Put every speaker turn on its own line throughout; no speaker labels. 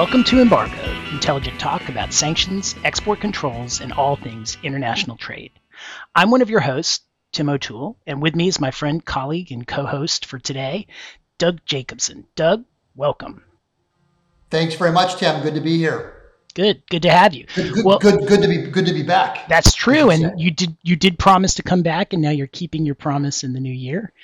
Welcome to Embargo, intelligent talk about sanctions, export controls, and all things international trade. I'm one of your hosts, Tim O'Toole, and with me is my friend, colleague, and co host for today, Doug Jacobson. Doug, welcome.
Thanks very much, Tim. Good to be here.
Good, good to have you.
Good, good, well, good, good to be good to be back.
That's true, and you did you did promise to come back, and now you're keeping your promise in the new year,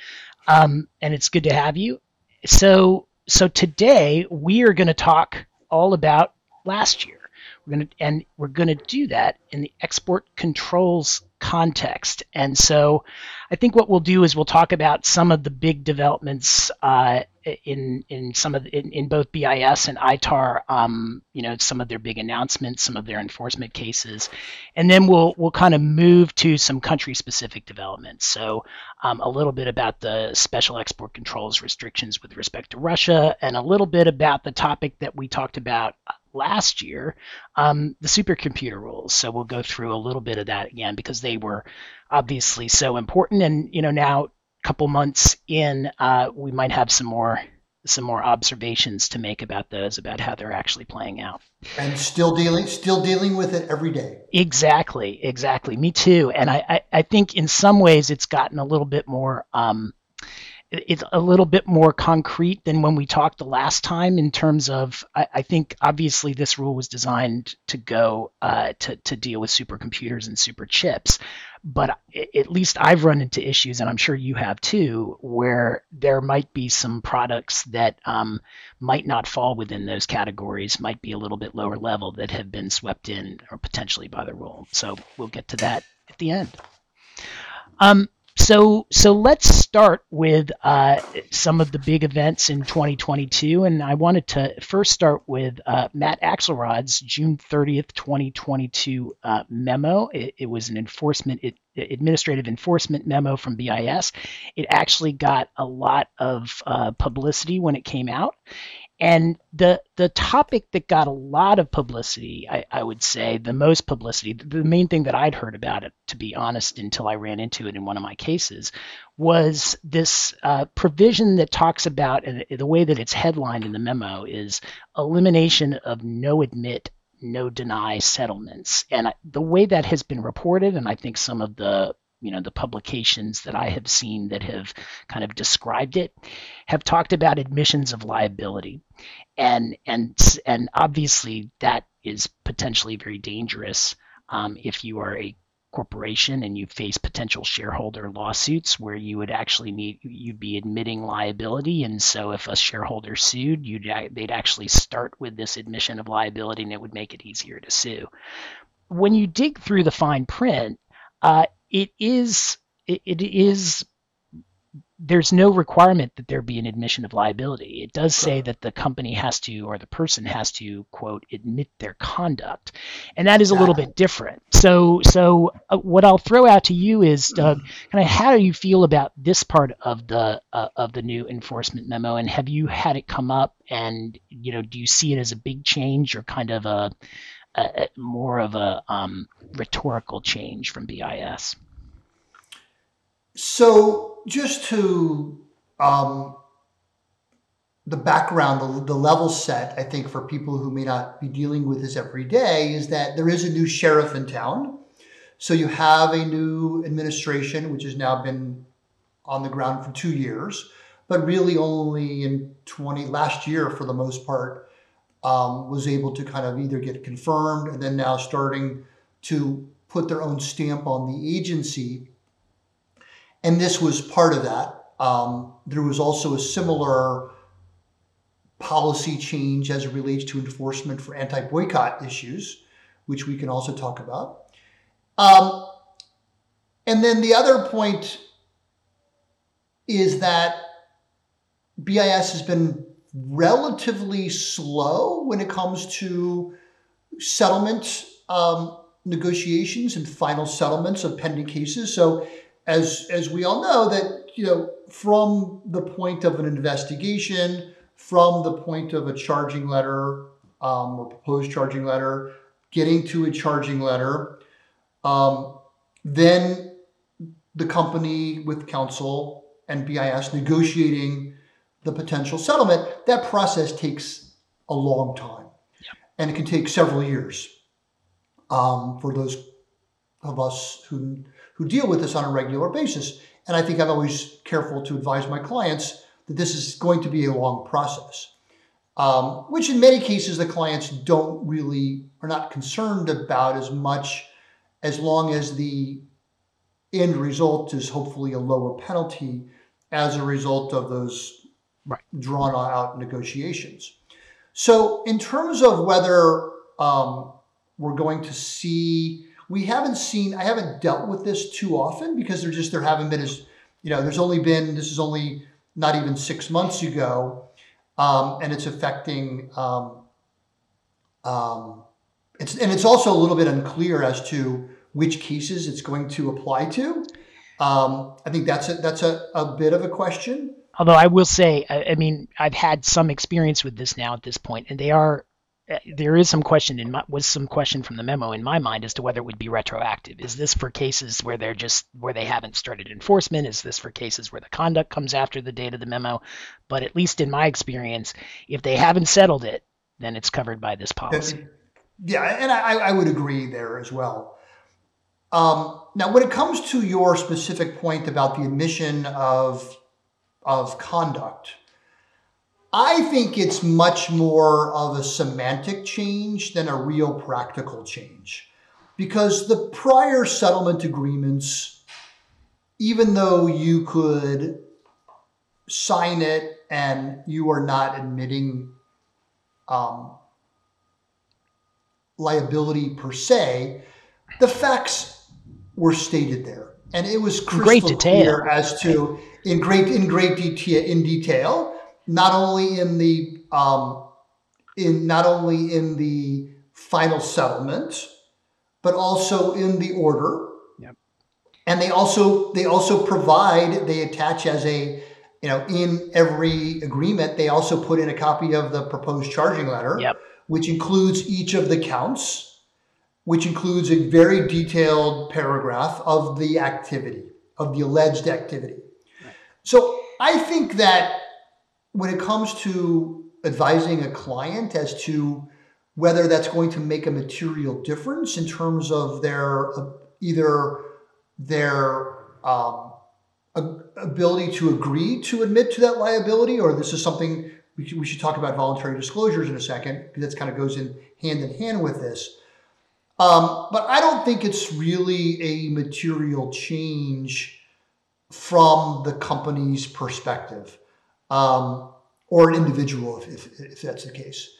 um, and it's good to have you. So, so today we are going to talk all about last year. We're going to and we're going to do that in the export controls context. And so I think what we'll do is we'll talk about some of the big developments uh, in in some of in, in both BIS and ITAR. Um, you know, some of their big announcements, some of their enforcement cases, and then we'll we'll kind of move to some country specific developments. So um, a little bit about the special export controls restrictions with respect to Russia, and a little bit about the topic that we talked about last year, um, the supercomputer rules. So we'll go through a little bit of that again because they were obviously so important. And you know, now couple months in, uh, we might have some more some more observations to make about those, about how they're actually playing out.
And still dealing, still dealing with it every day.
Exactly, exactly. Me too. And I, I, I think in some ways it's gotten a little bit more. Um, it's a little bit more concrete than when we talked the last time in terms of I, I think obviously this rule was designed to go uh, to, to deal with supercomputers and super chips but at least I've run into issues, and I'm sure you have too, where there might be some products that um, might not fall within those categories, might be a little bit lower level that have been swept in or potentially by the rule. So we'll get to that at the end. Um, so so let's start with uh, some of the big events in 2022, and I wanted to first start with uh, Matt Axelrod's June 30th, 2022 uh, memo. It, it, was an enforcement it, administrative enforcement memo from BIS. It actually got a lot of uh, publicity when it came out, and the the topic that got a lot of publicity, I, I, would say, the most publicity, the main thing that I'd heard about it, to be honest, until I ran into it in one of my cases, was this uh, provision that talks about, and the way that it's headlined in the memo is elimination of no admit, no deny settlements. And the way that has been reported, and I think some of the you know the publications that I have seen that have kind of described it have talked about admissions of liability, and and and obviously that is potentially very dangerous um, if you are a corporation and you face potential shareholder lawsuits where you would actually need you'd be admitting liability. And so if a shareholder sued you'd they'd actually start with this admission of liability and it would make it easier to sue. When you dig through the fine print uh, it is it, it is there's no requirement that there be an admission of liability. It does say that the company has to, or the person has to, quote, admit their conduct, and that is a little bit different. So, so uh, what I'll throw out to you is, Doug, kind of how do you feel about this part of the uh, of the new enforcement memo, and have you had it come up, and you know, do you see it as a big change or kind of a, a more of a um, rhetorical change from BIS?
So, just to um, the background, the, the level set, I think for people who may not be dealing with this every day, is that there is a new sheriff in town. So, you have a new administration, which has now been on the ground for two years, but really only in 20 last year, for the most part, um, was able to kind of either get confirmed and then now starting to put their own stamp on the agency and this was part of that. Um, there was also a similar policy change as it relates to enforcement for anti boycott issues, which we can also talk about. Um, and then the other point is that BIS has been relatively slow when it comes to settlement um, negotiations and final settlements of pending cases. So as as we all know that you know from the point of an investigation from the point of a charging letter um, or proposed charging letter getting to a charging letter um, then the company with counsel and bis negotiating the potential settlement that process takes a long time and it can take several years um, for those of us who who deal with this on a regular basis. And I think I'm always careful to advise my clients that this is going to be a long process, um, which in many cases the clients don't really are not concerned about as much as long as the end result is hopefully a lower penalty as a result of those
right.
drawn out negotiations. So, in terms of whether um, we're going to see, we haven't seen, I haven't dealt with this too often because there just there haven't been as, you know, there's only been this is only not even six months ago, um, and it's affecting. Um, um, it's and it's also a little bit unclear as to which cases it's going to apply to. Um, I think that's a, that's a, a bit of a question.
Although I will say, I, I, mean, I've had some experience with this now at this point, and they are uh, there is some question in my, was some question from the memo in my mind as to whether it would be retroactive. Is this for cases where they're just where they haven't started enforcement? Is this for cases where the conduct comes after the date of the memo? But at least in my experience, if they haven't settled it, then it's covered by this policy.
Yeah, and I, I would agree there as well. Um, now, when it comes to your specific point about the admission of of conduct, I think it's much more of a semantic change than a real practical change. Because the prior settlement agreements, even though you could sign it and you are not admitting um, liability per se, the facts were stated there. And it was crystal
great detail.
clear as to in great in great detail in detail not only in the um, in not only in the final settlement, but also in the order.
Yep.
And they also they also provide they attach as a you know in every agreement they also put in a copy of the proposed charging letter,
yep.
which includes each of the counts, which includes a very detailed paragraph of the activity of the alleged activity. So I think that when it comes to advising a client as to whether that's going to make a material difference in terms of their uh, either their um, ability to agree to admit to that liability, or this is something we should, we should talk about voluntary disclosures in a second because that kind of goes in hand in hand with this. Um, but I don't think it's really a material change from the company's perspective um, or an individual if, if, if that's the case.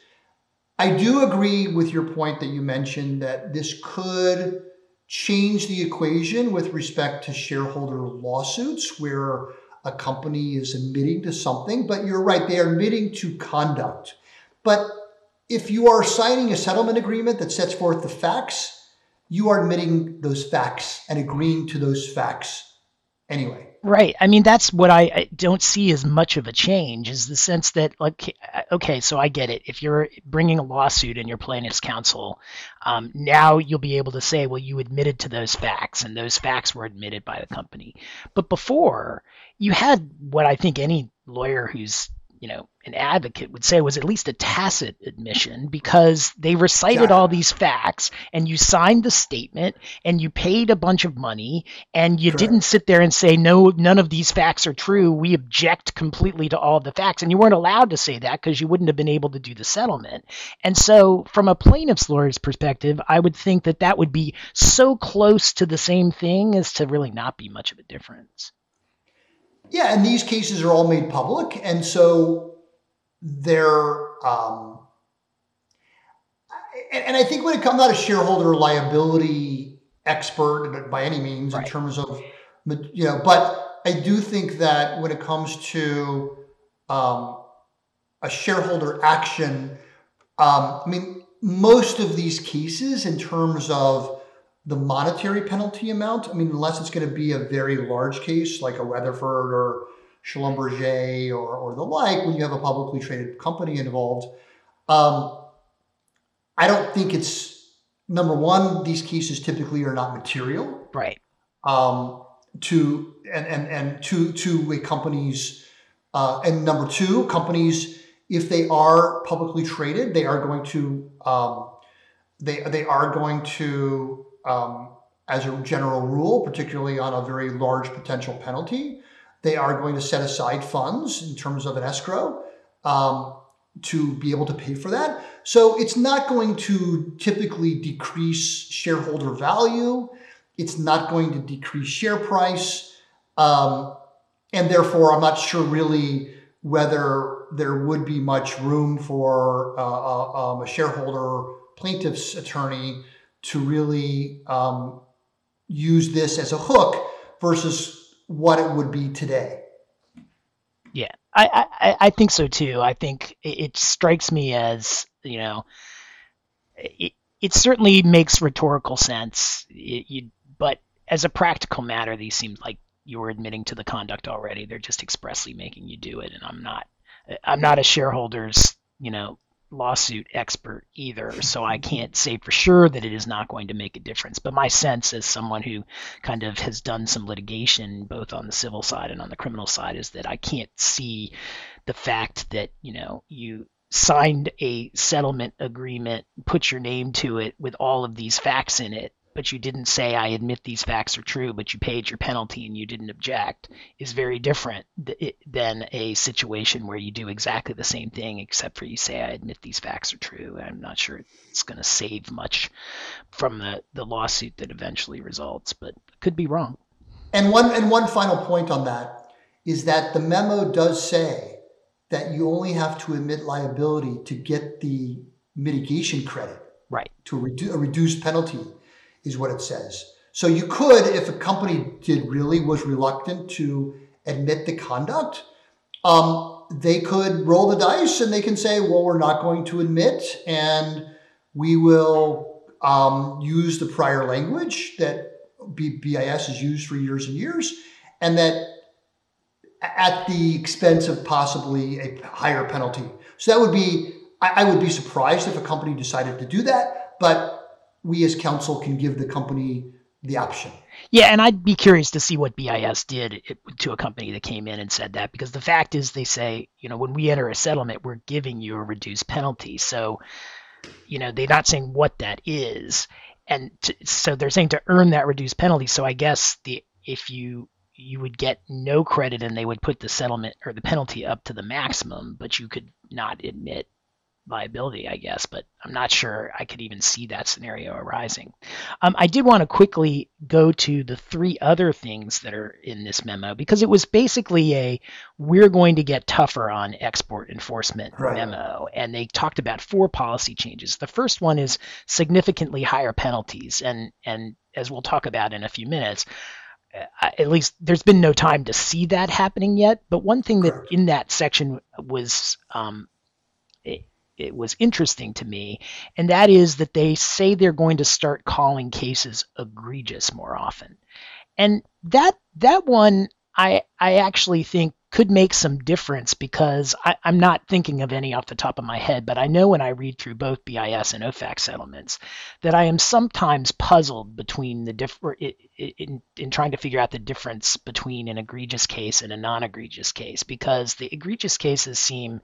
I do agree with your point that you mentioned that this could change the equation with respect to shareholder lawsuits where a company is admitting to something, but you're right, they are admitting to conduct. But if you are signing a settlement agreement that sets forth the facts, you are admitting those facts and agreeing to those facts anyway.
Right. I mean, that's what I, I, don't see as much of a change is the sense that, like, okay, so I get it. If you're bringing a lawsuit and you're plaintiff's counsel, um, now you'll be able to say, well, you admitted to those facts and those facts were admitted by the company. But before, you had what I think any lawyer who's you know, an advocate would say was at least a tacit admission because they recited all these facts and you signed the statement and you paid a bunch of money and you Correct. didn't sit there and say, no, none of these facts are true. We object completely to all the facts. And you weren't allowed to say that because you wouldn't have been able to do the settlement. And so, from a plaintiff's lawyer's perspective, I would think that that would be so close to the same thing as to really not be much of a difference.
Yeah, and these cases are all made public, and so they're. Um, and, and I think when it comes out of shareholder liability expert by any means right. in terms of you know, but I do think that when it comes to um, a shareholder action, um, I mean, most of these cases in terms of the monetary penalty amount. I mean, unless it's going to be a very large case like a Weatherford or Schlumberger or, or the like, when you have a publicly traded company involved, um, I don't think it's number one. These cases typically are not material,
right?
Um, to and and and to to a company's uh, and number two, companies if they are publicly traded, they are going to um, they they are going to um, as a general rule, particularly on a very large potential penalty, they are going to set aside funds in terms of an escrow um, to be able to pay for that. So it's not going to typically decrease shareholder value. It's not going to decrease share price. Um, and therefore, I'm not sure really whether there would be much room for uh, uh um, a shareholder plaintiff's attorney to really um, use this as a hook versus what it would be today.
Yeah, I, I, I think so too. I think it, it strikes me as, you know, it, it certainly makes rhetorical sense. It, you, but as a practical matter, these seem like you're admitting to the conduct already. They're just expressly making you do it, and I'm not. I'm not a shareholder's, you know, lawsuit expert either, so I can't say for sure that it is not going to make a difference. But my sense, as someone who kind of has done some litigation both on the civil side and on the criminal side, is that I can't see the fact that you know you signed a settlement agreement, put your name to it with all of these facts in it, but you didn't say, I admit these facts are true, but you paid your penalty and you didn't object, is very different than a situation where you do exactly the same thing, except for you say, I admit these facts are true. I'm not sure it's going to save much from the, the lawsuit that eventually results, but could be wrong.
And one, and one final point on that is that the memo does say that you only have to admit liability to get the mitigation credit.
Right.
To a, redu- a reduced penalty is what it says. So you could, if a company did really was reluctant to admit the conduct, um, they could roll the dice and they can say, well, we're not going to admit, and we will um, use the prior language that BIS has used for years and years, and that at the expense of possibly a higher penalty. So that would be, I, I would be surprised if a company decided to do that, but we as counsel can give the company the option.
Yeah, and I'd be curious to see what BIS did to a company that came in and said that because the fact is they say, you know, when we enter a settlement, we're giving you a reduced penalty. So, you know, they're not saying what that is. And to, so they're saying to earn that reduced penalty. So I guess the if you you would get no credit and they would put the settlement or the penalty up to the maximum, but you could not admit liability, I guess, but I'm not sure I could even see that scenario arising. Um, I did want to quickly go to the three other things that are in this memo because it was basically a we're going to get tougher on export enforcement right. memo, and they talked about four policy changes. The first one is significantly higher penalties, and and as we'll talk about in a few minutes. Uh, at least there's been no time to see that happening yet. But one thing that in that section was um, it was interesting to me, and that is that they say they're going to start calling cases egregious more often. And that that one I I actually think could make some difference because I, am not thinking of any off the top of my head, but I know when I read through both BIS and OFAC settlements that I am sometimes puzzled between the different in, in trying to figure out the difference between an egregious case and a non-egregious case because the egregious cases seem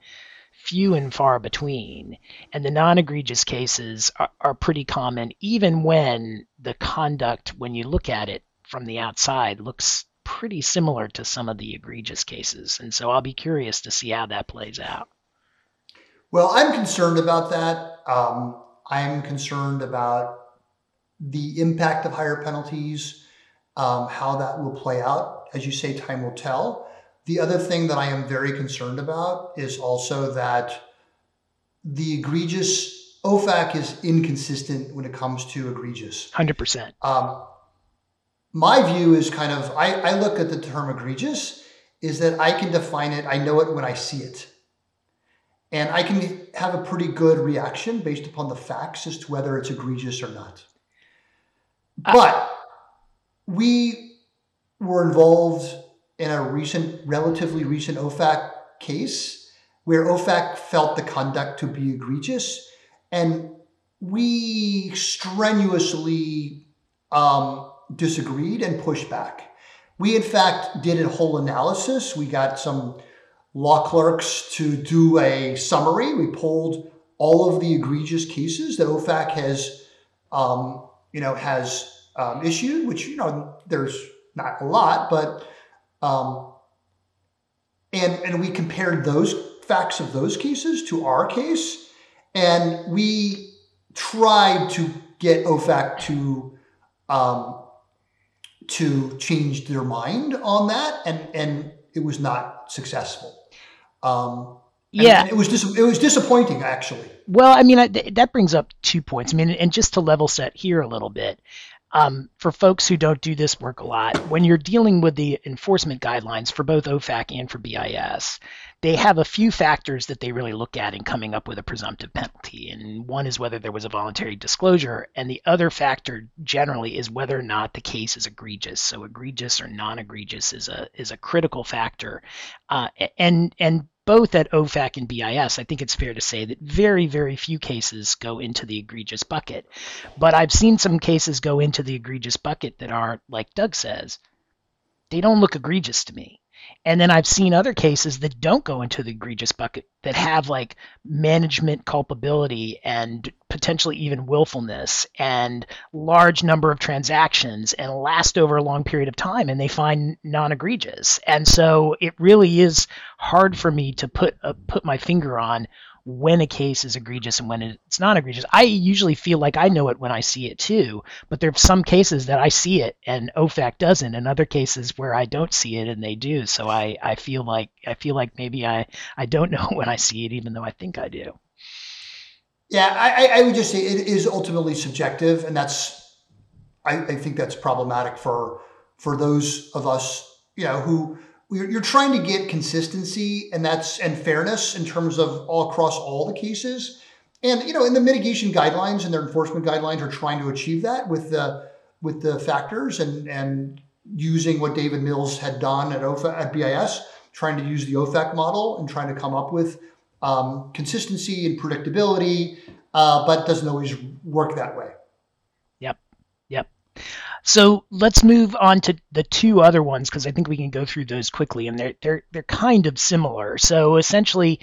few and far between. And the non egregious cases are, are, pretty common, even when the conduct, when you look at it from the outside, looks pretty similar to some of the egregious cases. And so I'll be curious to see how that plays out.
Well, I'm concerned about that. Um, I'm concerned about the impact of higher penalties, um, how that will play out. As you say, time will tell. The other thing that I am very concerned about is also that the egregious OFAC is inconsistent when it comes to egregious.
100%. Um,
my view is kind of, I, I look at the term egregious, is that I can define it, I know it when I see it. And I can have a pretty good reaction based upon the facts as to whether it's egregious or not. Uh, but we were involved in a recent, relatively recent OFAC case where OFAC felt the conduct to be egregious. And we strenuously um, disagreed and pushed back. We, in fact, did a whole analysis. We got some law clerks to do a summary. We pulled all of the egregious cases that OFAC has, um, you know, has um, issued, which you know there's not a lot, but um, and and we compared those facts of those cases to our case, and we tried to get OFAC to um, to change their mind on that, and and it was not successful. Um,
yeah,
it was dis- it was disappointing actually.
Well, I mean, I, th- that brings up two points. I mean, and just to level set here a little bit, um, for folks who don't do this work a lot, when you're dealing with the enforcement guidelines for both OFAC and for BIS, they have a few factors that they really look at in coming up with a presumptive penalty. And one is whether there was a voluntary disclosure, and the other factor generally is whether or not the case is egregious. So egregious or non-egregious is a is a critical factor, uh, and and both at OFAC and BIS, I think it's fair to say that very, very few cases go into the egregious bucket. But I've seen some cases go into the egregious bucket that are, like Doug says, they don't look egregious to me. And then I've seen other cases that don't go into the egregious bucket that have like management culpability and potentially even willfulness and large number of transactions and last over a long period of time and they find non-egregious. And so it really is hard for me to put a, put my finger on when a case is egregious and when it's not egregious. I usually feel like I know it when I see it too, but there are some cases that I see it and OFAC doesn't, and other cases where I don't see it and they do. So I, I feel like I feel like maybe I, I don't know when I see it, even though I think I do.
Yeah, I, I would just say it is ultimately subjective, and that's I, I think that's problematic for for those of us, you know, who you're trying to get consistency and that's and fairness in terms of all across all the cases. And you know in the mitigation guidelines and their enforcement guidelines are trying to achieve that with the with the factors and and using what david mills had done at OFA, at bis trying to use the ofac model and trying to come up with um, consistency and predictability uh, but doesn't always work that way
so let's move on to the two other ones because I think we can go through those quickly, and they're they're they're kind of similar. So essentially,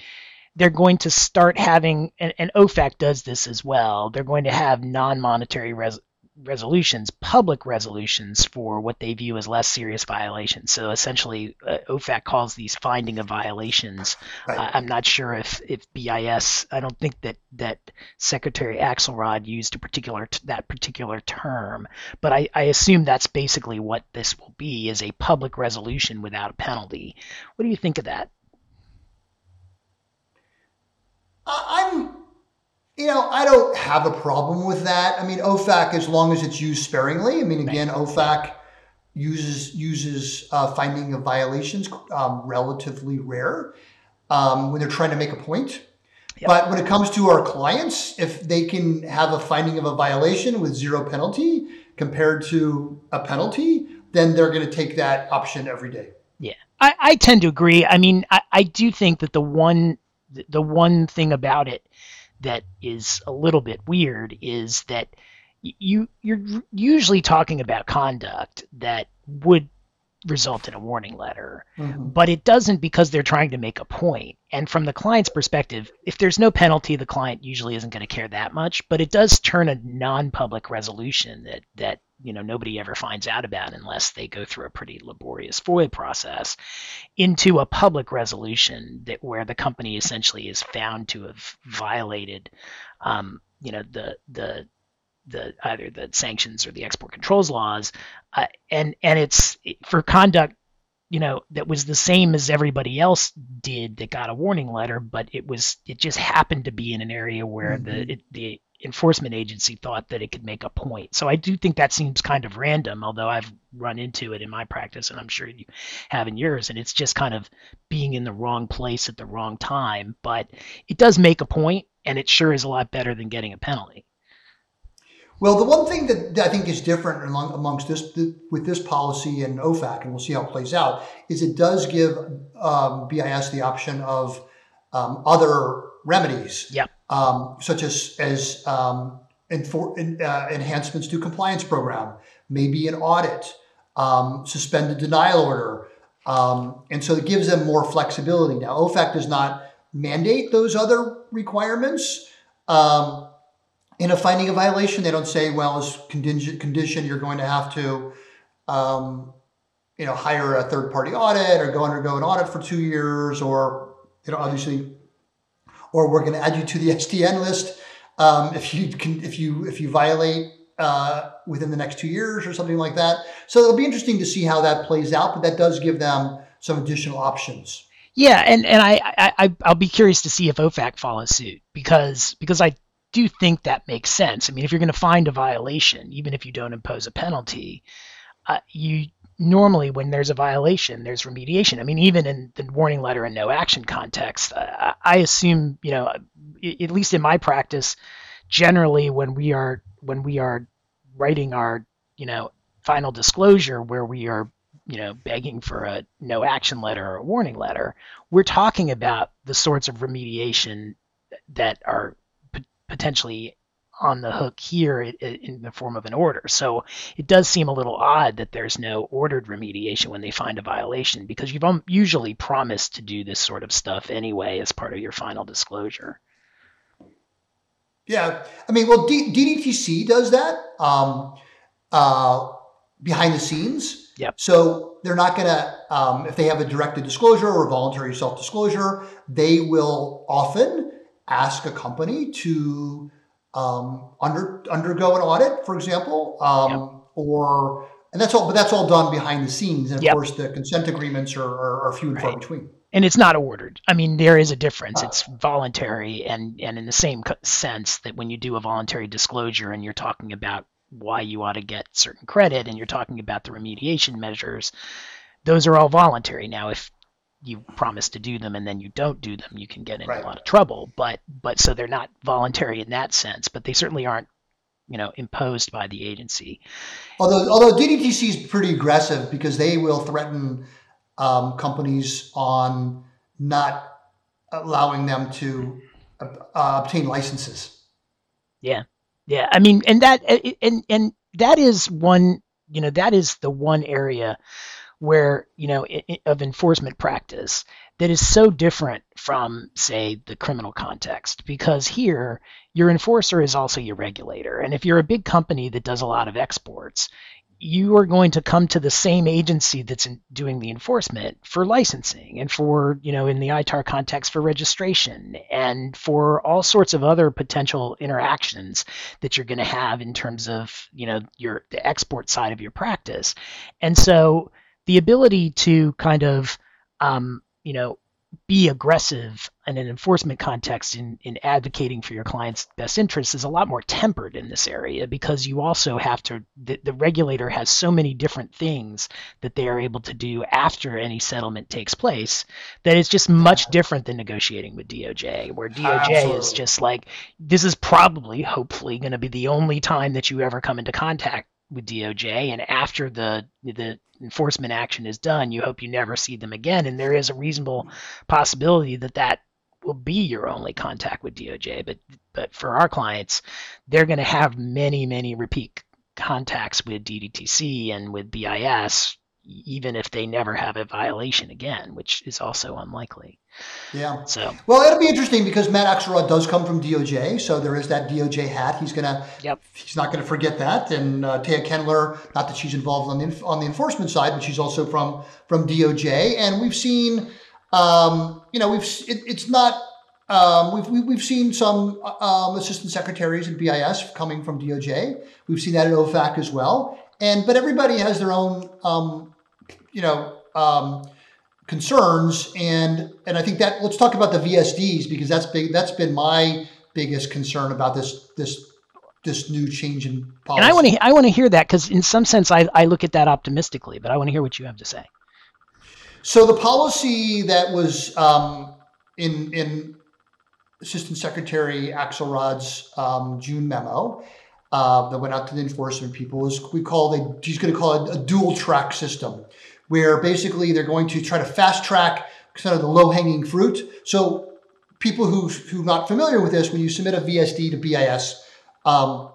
they're going to start having, and, and OFAC does this as well. They're going to have non-monetary res, resolutions, public resolutions for what they view as less serious violations. So essentially, uh, OFAC calls these finding of violations. Right. Uh, I'm not sure if, if BIS. I don't think that that Secretary Axelrod used a particular t- that particular term, but I, I assume that's basically what this will be: is a public resolution without a penalty. What do you think of that?
I'm you know, I don't have a problem with that. I mean, OFAC, as long as it's used sparingly. I mean, again, OFAC uses uses uh, finding of violations um, relatively rare um, when they're trying to make a point. Yep. But when it comes to our clients, if they can have a finding of a violation with zero penalty compared to a penalty, then they're going to take that option every day.
Yeah, I, I tend to agree. I mean, I, I do think that the one the one thing about it that is a little bit weird is that you you're usually talking about conduct that would result in a warning letter mm-hmm. but it doesn't because they're trying to make a point. point and from the client's perspective if there's no penalty the client usually isn't going to care that much but it does turn a non-public resolution that that you know nobody ever finds out about unless they go through a pretty laborious FOIA process into a public resolution that where the company essentially is found to have violated um, you know the the the either the sanctions or the export controls laws uh, and and it's for conduct you know that was the same as everybody else did that got a warning letter but it was it just happened to be in an area where mm-hmm. the it, the enforcement agency thought that it could make a point. So I do think that seems kind of random, although I've run into it in my practice and I'm sure you have in yours. And it's just kind of being in the wrong place at the wrong time. But it does make a point, and it sure is a lot better than getting a penalty.
Well, the one thing that I think is different among, amongst this with this policy and OFAC, and we'll see how it plays out, is it does give um, BIS the option of um, other remedies.
Yep
um, such as as um, enfor- uh, enhancements to compliance program, maybe an audit, um, suspended denial order, Um, and so it gives them more flexibility. Now, OFAC does not mandate those other requirements. Um, in a finding a violation, they don't say, well, as contingent condition, you're going to have to, um, you know, hire a third party audit or go undergo an audit for two years, or you know, obviously, or we're going to add you to the SDN list um, if you can, if you if you violate uh, within the next two years or something like that. So it'll be interesting to see how that plays out, but that does give them some additional options.
Yeah, and and I, I I'll be curious to see if OFAC follows suit because because I do think that makes sense. I mean, if you're going to find a violation, even if you don't impose a penalty, uh, you normally when there's a violation, there's remediation. I mean, even in the warning letter and no action context, uh, I assume you know, at least in my practice, generally when we are when we are writing our you know final disclosure where we are you know, begging for a no action letter or a warning letter. We're talking about the sorts of remediation that are potentially on the hook here in the form of an order. So it does seem a little odd that there's no ordered remediation when they find a violation because you've um, usually promised to do this sort of stuff anyway as part of your final disclosure.
Yeah, I mean, well, D- DDTC does that um, uh, behind the scenes.
Yep.
So they're not going to, um, if they have a directed disclosure or a voluntary self disclosure, they will often ask a company to um, under undergo an audit, for example, um, yep. or and that's all. But that's all done behind the scenes, and of yep. course, the consent agreements are, are, are few and right. far between.
And it's not ordered. I mean, there is a difference. Uh, it's voluntary, and and in the same sense that when you do a voluntary disclosure and you're talking about why you ought to get certain credit and you're talking about the remediation measures, those are all voluntary. Now, if you promise to do them and then you don't do them, you can get in right. a lot of trouble. But but so they're not voluntary in that sense, but they certainly aren't you know imposed by the agency.
Although although DDTC is pretty aggressive because they will threaten um, companies on not allowing them to uh, obtain licenses.
Yeah, yeah, I mean, and that and and that is one, you know, that is the one area where you know of enforcement practice that is so different from say the criminal context because here your enforcer is also your regulator and if you're a big company that does a lot of exports you are going to come to the same agency that's doing the enforcement for licensing and for, you know, in the ITAR context for registration and for all sorts of other potential interactions that you're going to have in terms of, you know, your the export side of your practice. And so the ability to kind of, um, you know, be aggressive in an enforcement context in, in advocating for your client's best interests is a lot more tempered in this area because you also have to the, the regulator has so many different things that they are able to do after any settlement takes place that it's just much different than negotiating with DOJ where DOJ Absolutely. is just like this is probably hopefully going to be the only time that you ever come into contact with DOJ, and after the the enforcement action is done, you hope you never see them again. And there is a reasonable possibility that that will be your only contact with DOJ. But but for our clients, they're going to have many many repeat contacts with DDTC and with BIS even if they never have a violation again, which is also unlikely.
Yeah.
So
well, it'll be interesting because Matt Axelrod does come from DOJ, so there is that DOJ hat. He's gonna.
Yep.
He's not gonna forget that. And uh, Taya Kendler, not that she's involved on the on the enforcement side, but she's also from from DOJ, and we've seen, um, you know, we've it, it's not. Um, we've, we've seen some um, assistant secretaries in BIS coming from DOJ. We've seen that at OFAC as well. And but everybody has their own um, you know, um, concerns. And and I think that let's talk about the VSDs because that's big. That's been my biggest concern about this this this new change in policy.
And I want to I want to hear that because in some sense I, I look at that optimistically, but I want to hear what you have to say.
So the policy that was um, in in Assistant Secretary Axelrod's um, June memo uh, that went out to the enforcement people is we call it he's going to call it a dual track system where basically they're going to try to fast track kind of the low hanging fruit. So people who who are not familiar with this, when you submit a VSD to BIS, um,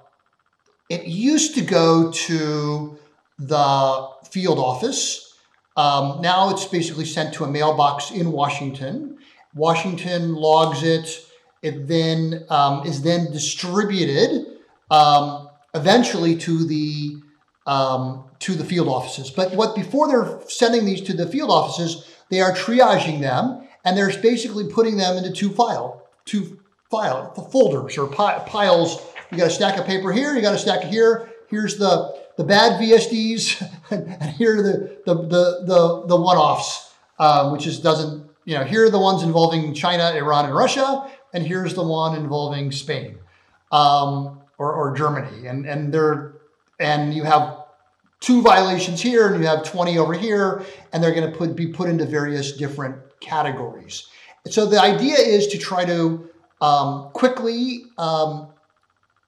it used to go to the field office. Um, now it's basically sent to a mailbox in Washington. Washington logs it. It then um, is then distributed um, eventually to the um, to the field offices. But what before they're sending these to the field offices, they are triaging them and they're basically putting them into two file two file folders or piles. You got a stack of paper here. You got a stack here. Here's the the bad VSDs, and here are the the the the, the one offs, um, which is doesn't you know here are the ones involving China, Iran, and Russia, and here's the one involving Spain um, or, or Germany, and and they're and you have two violations here and you have 20 over here and they're going to put, be put into various different categories so the idea is to try to um, quickly um,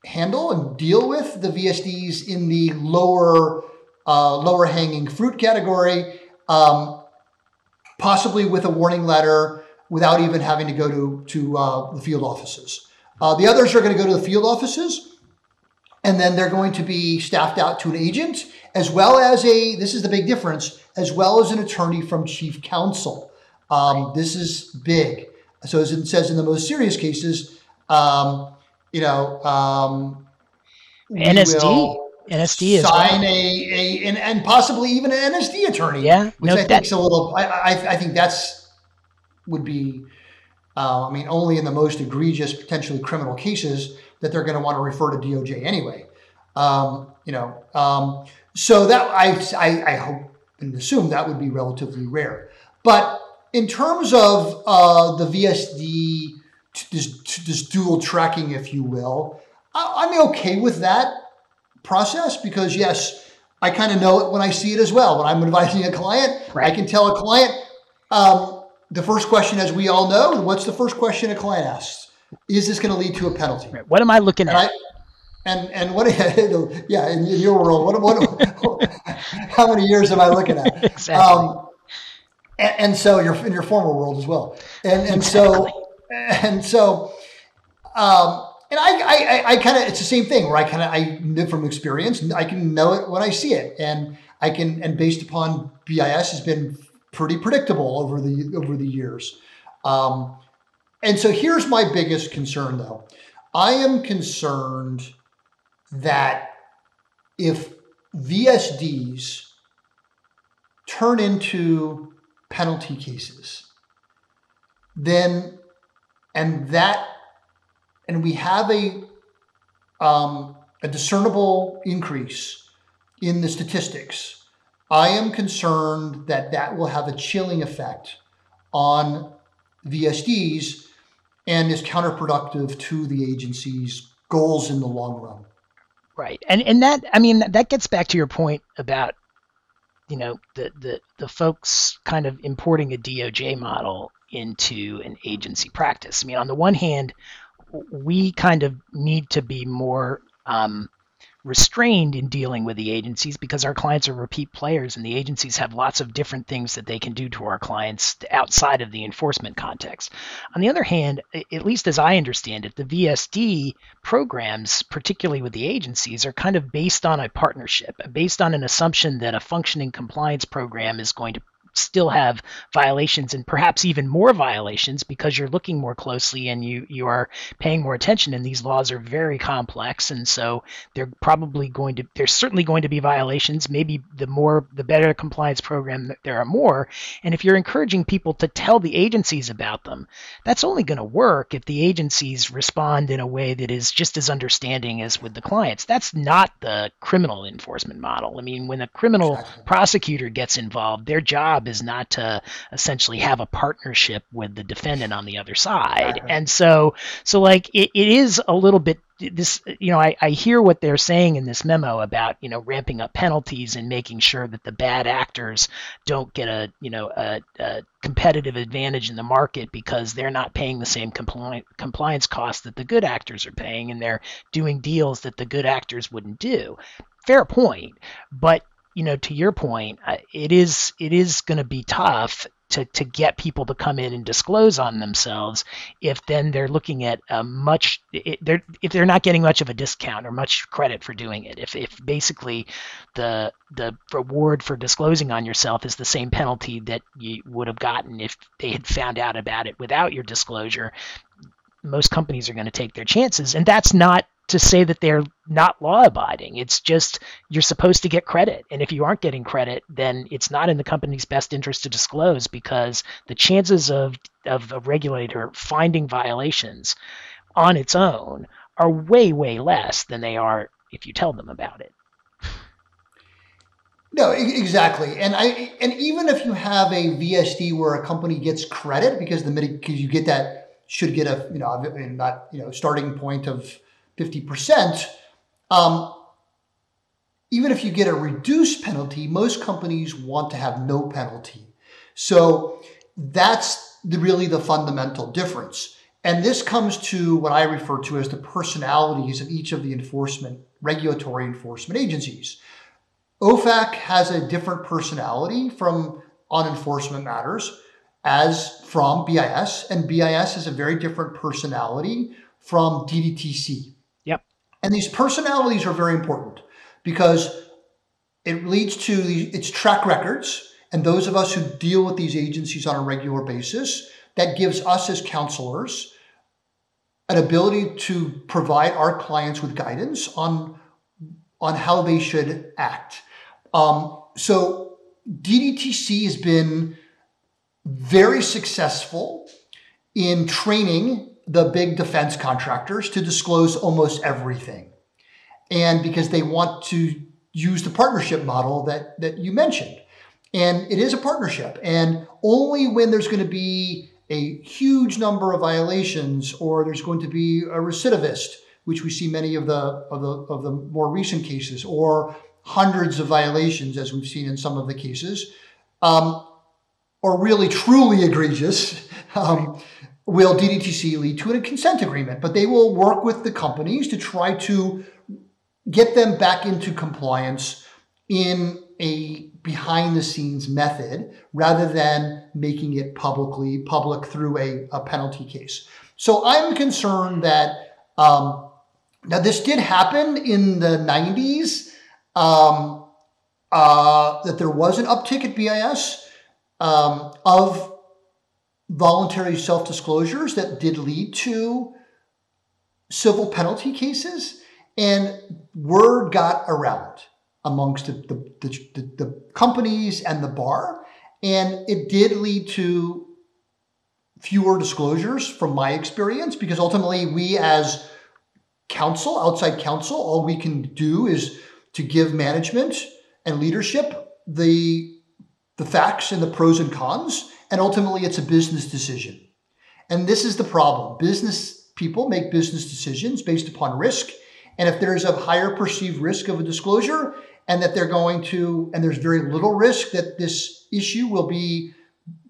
handle and deal with the VSDs in the lower uh, lower hanging fruit category, um, possibly with a warning letter without even having to go to to uh, the field offices. Uh, the others are going to go to the field offices, and then they're going to be staffed out to an agent as well as a. This is the big difference, as well as an attorney from chief counsel. Um, this is big. So as it says in the most serious cases, um, you know, um,
NSD. NSD
sign well. a, a and, and, possibly even an NSD attorney.
Yeah,
which no, I think is a little. I, I, I think that's would be. Uh, I mean, only in the most egregious, potentially criminal cases that they're going to want to refer to DOJ anyway. Um, you know, um, so that I, I, I hope and assume that would be relatively rare. But in terms of uh, the VSD this, this dual tracking, if you will. I, am okay with that process because yes, I kind of know it when I see it as well. When I'm advising a client, right. I can tell a client um, the first question, as we all know, what's the first question a client asks? Is this going to lead to a penalty?
Right. What am I looking
and
at? I,
and and what? Yeah, in, your world, what, what, how many years am I looking at?
exactly. Um,
and, and, so you're in your former world as well, and and exactly. so and so, um, and I, I, I kind of, it's the same thing where I kind of, I know from experience, I can know it when I see it, and I can, and based upon BIS has been pretty predictable over the over the years. Um, and so here's my biggest concern, though. I am concerned that if VSDs turn into penalty cases, then and that and we have a um, a discernible increase in the statistics. I am concerned that that will have a chilling effect on VSDs and is counterproductive to the agency's goals in the long run.
Right, and and that I mean that gets back to your point about you know the the the folks kind of importing a DOJ model into an agency practice. I mean, on the one hand, we kind of need to be more um, restrained in dealing with the agencies because our clients are repeat players and the agencies have lots of different things that they can do to our clients outside of the enforcement context. On the other hand, at least as I understand it, the VSD programs, particularly with the agencies, are kind of based on a partnership, based on an assumption that a functioning compliance program is going to still have violations and perhaps even more violations because you're looking more closely and you you are paying more attention and these laws are very complex. And so they're probably going to there's certainly going to be violations. Maybe the more the better compliance program there are more. And if you're encouraging people to tell the agencies about them that's only going to work if the agencies respond in a way that is just as understanding as with the clients. That's not the criminal enforcement model. I mean when a criminal exactly. prosecutor gets involved their job is not to essentially have a partnership with the defendant on the other side. And so, so like it, it is a little bit this you know I, I hear what they're saying in this memo about you know ramping up penalties and making sure that the bad actors don't get a you know a, a competitive advantage in the market because they're not paying the same compli- compliance costs that the good actors are paying and they're doing deals that the good actors wouldn't do. Fair point. But you know, to your point, it is it is going to be tough to, to get people to come in and disclose on themselves if then they're looking at a much they're if they're not getting much of a discount or much credit for doing it. If if basically the the reward for disclosing on yourself is the same penalty that you would have gotten if they had found out about it without your disclosure most companies are going to take their chances. And that's not to say that they're not law abiding. It's just you're supposed to get credit. And if you aren't getting credit, then it's not in the company's best interest to disclose because the chances of, of a regulator finding violations on its own are way, way less than they are if you tell them about it.
No, exactly, and I and even if you have a VSD where a company gets credit because the because you get that should get a you know not you know starting point of 50%, um, even if you get a reduced penalty, most companies want to have no penalty. So that's the, really the fundamental difference. And this comes to what I refer to as the personalities of each of the enforcement, regulatory enforcement agencies. OFAC has a different personality from on enforcement matters as from BIS, and BIS has a very different personality from DDTC. And these personalities are very important because it leads to the, its track records. And those of us who deal with these agencies on a regular basis, that gives us as counselors an ability to provide our clients with guidance on, on how they should act. Um, so DDTC has been very successful in training the big defense contractors to disclose almost everything. And because they want to use the partnership model that, that you mentioned. And it is a partnership. And only when there's going to be a huge number of violations or there's going to be a recidivist, which we see many of the, of the, of the more recent cases, or hundreds of violations, as we've seen in some of the cases, um, or really truly egregious, um, will DDTC lead to a consent agreement, but they will work with the companies to try to get them back into compliance in a behind the scenes method rather than making it publicly public through a, a penalty case. So I'm concerned that um, now this did happen in the 90s um, uh, that there was an uptick at BIS um, of voluntary self disclosures that did lead to civil penalty cases, and word got around amongst the, the, the, the, companies and the bar, and it did lead to fewer disclosures from my experience because ultimately we as counsel outside counsel all we can do is to give management and leadership the the facts and the pros and cons and ultimately, it's a business decision. And this is the problem. Business people make business decisions based upon risk. And if there's a higher perceived risk of a disclosure, and that they're going to, and there's very little risk that this issue will be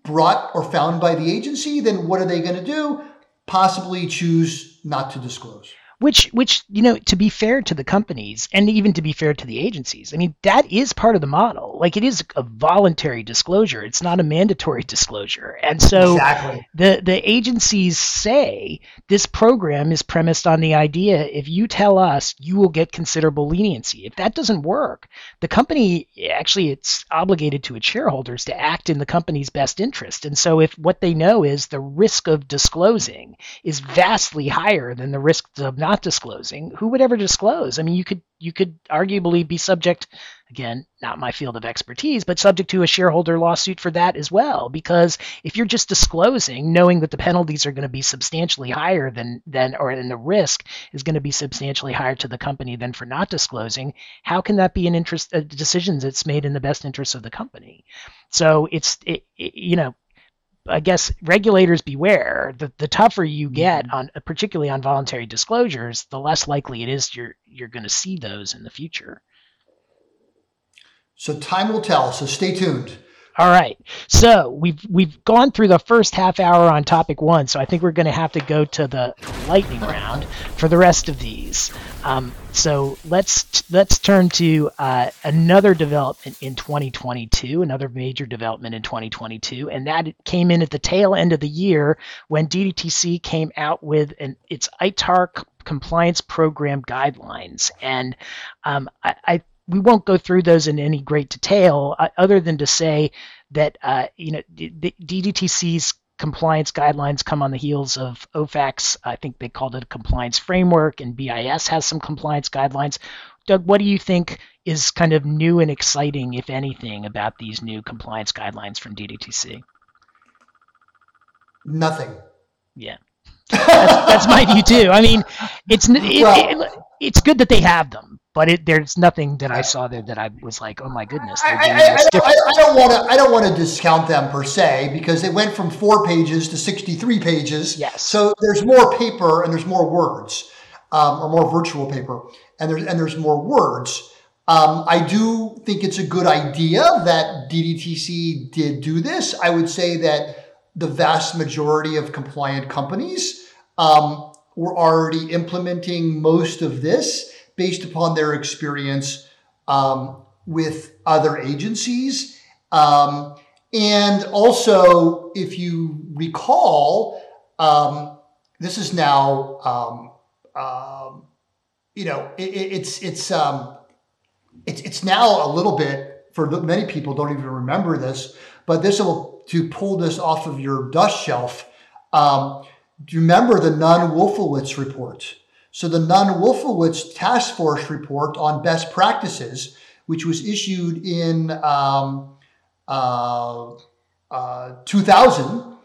brought or found by the agency, then what are they going to do? Possibly choose not to disclose
which which you know to be fair to the companies and even to be fair to the agencies i mean that is part of the model. Like it is a voluntary disclosure. It's not a mandatory disclosure. And so exactly. the the agencies say this program is premised on the idea if you tell us you will get considerable leniency. If that doesn't work the company actually it's obligated to its shareholders to act in the company's best interest. And so if what they know is the risk of disclosing is vastly higher than the risk of not not disclosing, who would ever disclose? I mean, you could you could arguably be subject, again, not my field of expertise, but subject to a shareholder lawsuit for that as well. Because if you're just disclosing, knowing that the penalties are going to be substantially higher than than or than the risk is going to be substantially higher to the company than for not disclosing, how can that be an interest a decision that's made in the best interest of the company? So it's it, it, you know I guess regulators beware. The the tougher you get mm-hmm. on, particularly on voluntary disclosures, the less likely it is you're you're going to see those in the future.
So time will tell. So stay tuned.
All right. So we've we've gone through the first half hour on topic one, so I think we're going to have to go to the lightning round for the rest of these. Um, so let's let's turn to uh, another development in 2022, another major development in 2022, and that came in at the tail end of the year when DDTC came out with an, its ITAR compliance program guidelines, and um, I, I we won't go through those in any great detail, uh, other than to say that uh, you know the DDTC's compliance guidelines come on the heels of OFAC's. I think they called it a compliance framework, and BIS has some compliance guidelines. Doug, what do you think is kind of new and exciting, if anything, about these new compliance guidelines from DDTC?
Nothing.
Yeah. that's, that's, my view too. I mean, it's it, well, it, it's good that they have them, but it, there's nothing that I saw there that I was like, oh my goodness.
I, I, I, I, don't want to. I don't want to discount them per se because they went from four pages to 63 pages.
Yes.
So there's more paper and there's more words, um, or more virtual paper, and there's and there's more words. Um, I do think it's a good idea that DDTC did do this. I would say that the vast majority of compliant companies um, were already implementing most of this based upon their experience um, with other agencies. Um, and also, if you recall, um, this is now, um, you know, it, it's it's um, it's it's now a little bit for many people don't even remember this, but this will to pull this off of your dust shelf. Do you remember the Nunn-Wolfowitz report? So the Nunn-Wolfowitz Task Force report on best practices, which was issued in um, uh, uh, 2000.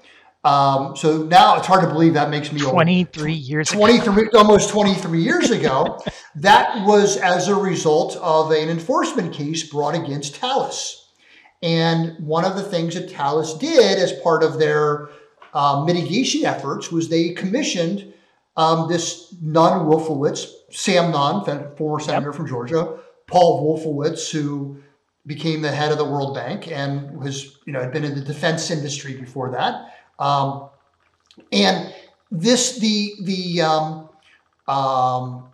Um, so now it's hard to believe that makes me
23 old. years
23 ago. almost 23 years ago that was as a result of an enforcement case brought against Thales and one of the things that Thales did as part of their uh, mitigation efforts was they commissioned um, this Nunn Wolfowitz, Sam Nunn, former senator yep. from Georgia, Paul Wolfowitz, who became the head of the World Bank and was, you know, had been in the defense industry before that. Um, and this, the, the, um, um,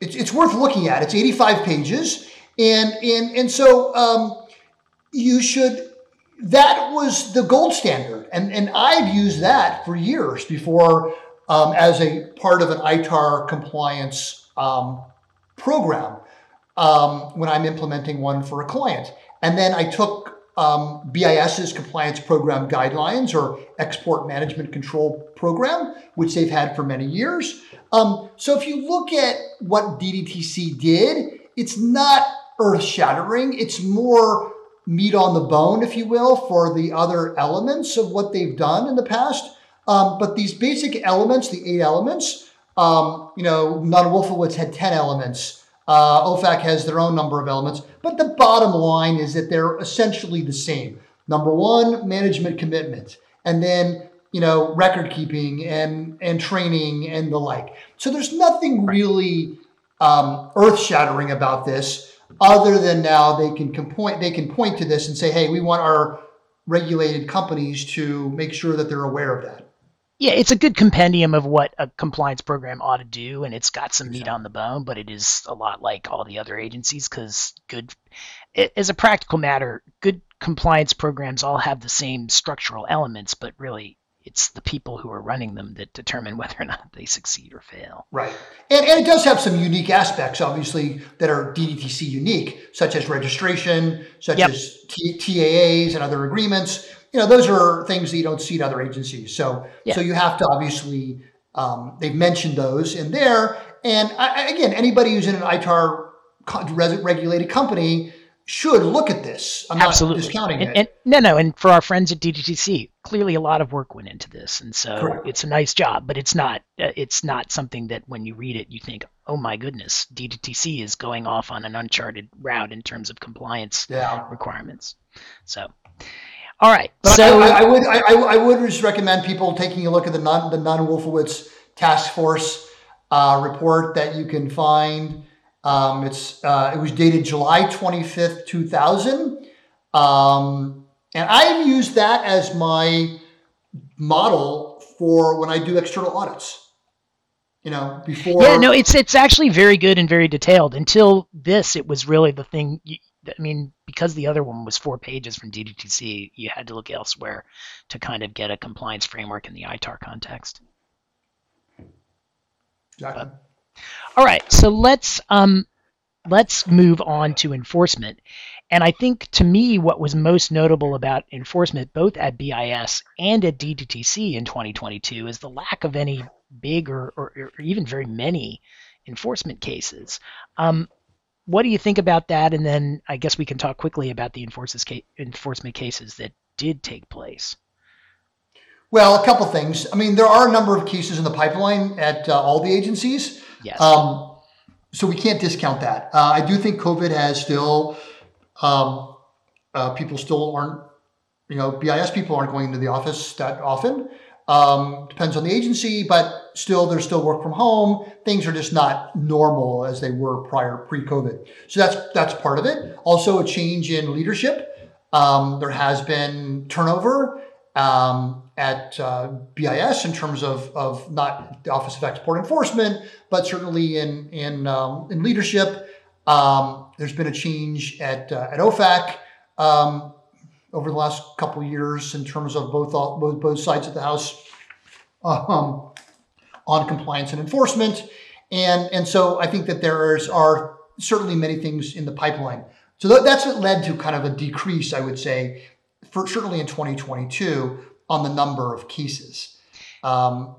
it's, it's worth looking at. It's 85 pages. And, and, and so um, you should that was the gold standard. And, and I've used that for years before um, as a part of an ITAR compliance um, program um, when I'm implementing one for a client. And then I took um, BIS's compliance program guidelines or export management control program, which they've had for many years. Um, so if you look at what DDTC did, it's not earth shattering. It's more meat on the bone, if you will, for the other elements of what they've done in the past. Um, but these basic elements, the eight elements, um, you know, Nunn-Wolfowitz had 10 elements. Uh, OFAC has their own number of elements. But the bottom line is that they're essentially the same. Number one, management commitment. And then, you know, record keeping and, and training and the like. So there's nothing really um, earth shattering about this other than now they can point they can point to this and say, hey, we want our regulated companies to make sure that they're aware of that.
Yeah, it's a good compendium of what a compliance program ought to do, and it's got some meat on the bone, but it is a lot like all the other agencies because good, as a practical matter, good compliance programs all have the same structural elements, but really it's the people who are running them that determine whether or not they succeed or fail.
Right. And, and it does have some unique aspects, obviously, that are DDTC unique, such as registration, such yep. as T- TAAs and other agreements. You know, those are things that you don't see at other agencies. So, yeah. so you have to obviously, um, they've mentioned those in there. And I, again, anybody who's in an ITAR regulated company should look at this. I'm Absolutely. not discounting
and,
it.
And, no, no. And for our friends at DDTC, clearly a lot of work went into this, and so Correct. it's a nice job. But it's not. Uh, it's not something that when you read it, you think, "Oh my goodness, DDTC is going off on an uncharted route in terms of compliance yeah. requirements." So. All right.
But
so
I, I, I would I, I, would just recommend people taking a look at the non the Nunn-Wolfowitz task force uh, report that you can find um, it's uh, it was dated July 25th, 2000. Um, And I've used that as my model for when I do external audits. You know, before.
Yeah, no, it's it's actually very good and very detailed. Until this, it was really the thing. You, I mean, because the other one was four pages from DDTC, you had to look elsewhere to kind of get a compliance framework in the ITAR context.
Exactly.
But, all right, so let's um, let's move on to enforcement. And I think to me, what was most notable about enforcement, both at BIS and at DDTC in 2022, is the lack of any big or, or, or even very many enforcement cases. Um, what do you think about that? And then I guess we can talk quickly about the enforcement cases that did take place.
Well, a couple things. I mean, there are a number of cases in the pipeline at uh, all the agencies.
Yes.
Um, so we can't discount that. Uh, I do think COVID has still, um, uh, people still aren't, you know, BIS people aren't going into the office that often. Um, depends on the agency, but still, there's still work from home. Things are just not normal as they were prior pre-COVID. So that's that's part of it. Also, a change in leadership. Um, there has been turnover um, at uh, BIS in terms of, of not the Office of Export Enforcement, but certainly in in um, in leadership. Um, there's been a change at uh, at OFAC um, over the last couple years in terms of both both both sides of the house um, on compliance and enforcement, and and so I think that there are certainly many things in the pipeline. So that's what led to kind of a decrease, I would say, for certainly in 2022 on the number of cases. Um,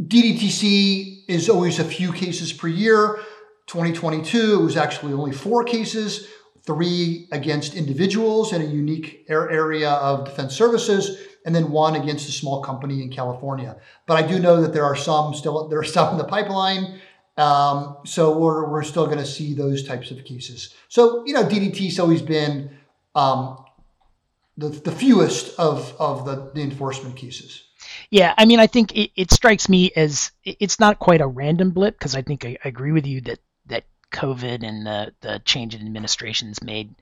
DDTC is always a few cases per year. 2022, it was actually only four cases, three against individuals in a unique area of defense services, and then one against a small company in California. But I do know that there are some still there are some in the pipeline. Um, so we're, we're still going to see those types of cases. So you know, DDT's always been um, the, the fewest of, of the, the enforcement cases.
Yeah, I mean, I think it, it strikes me as it's not quite a random blip because I think I, I, agree with you that that COVID and the the change in administrations made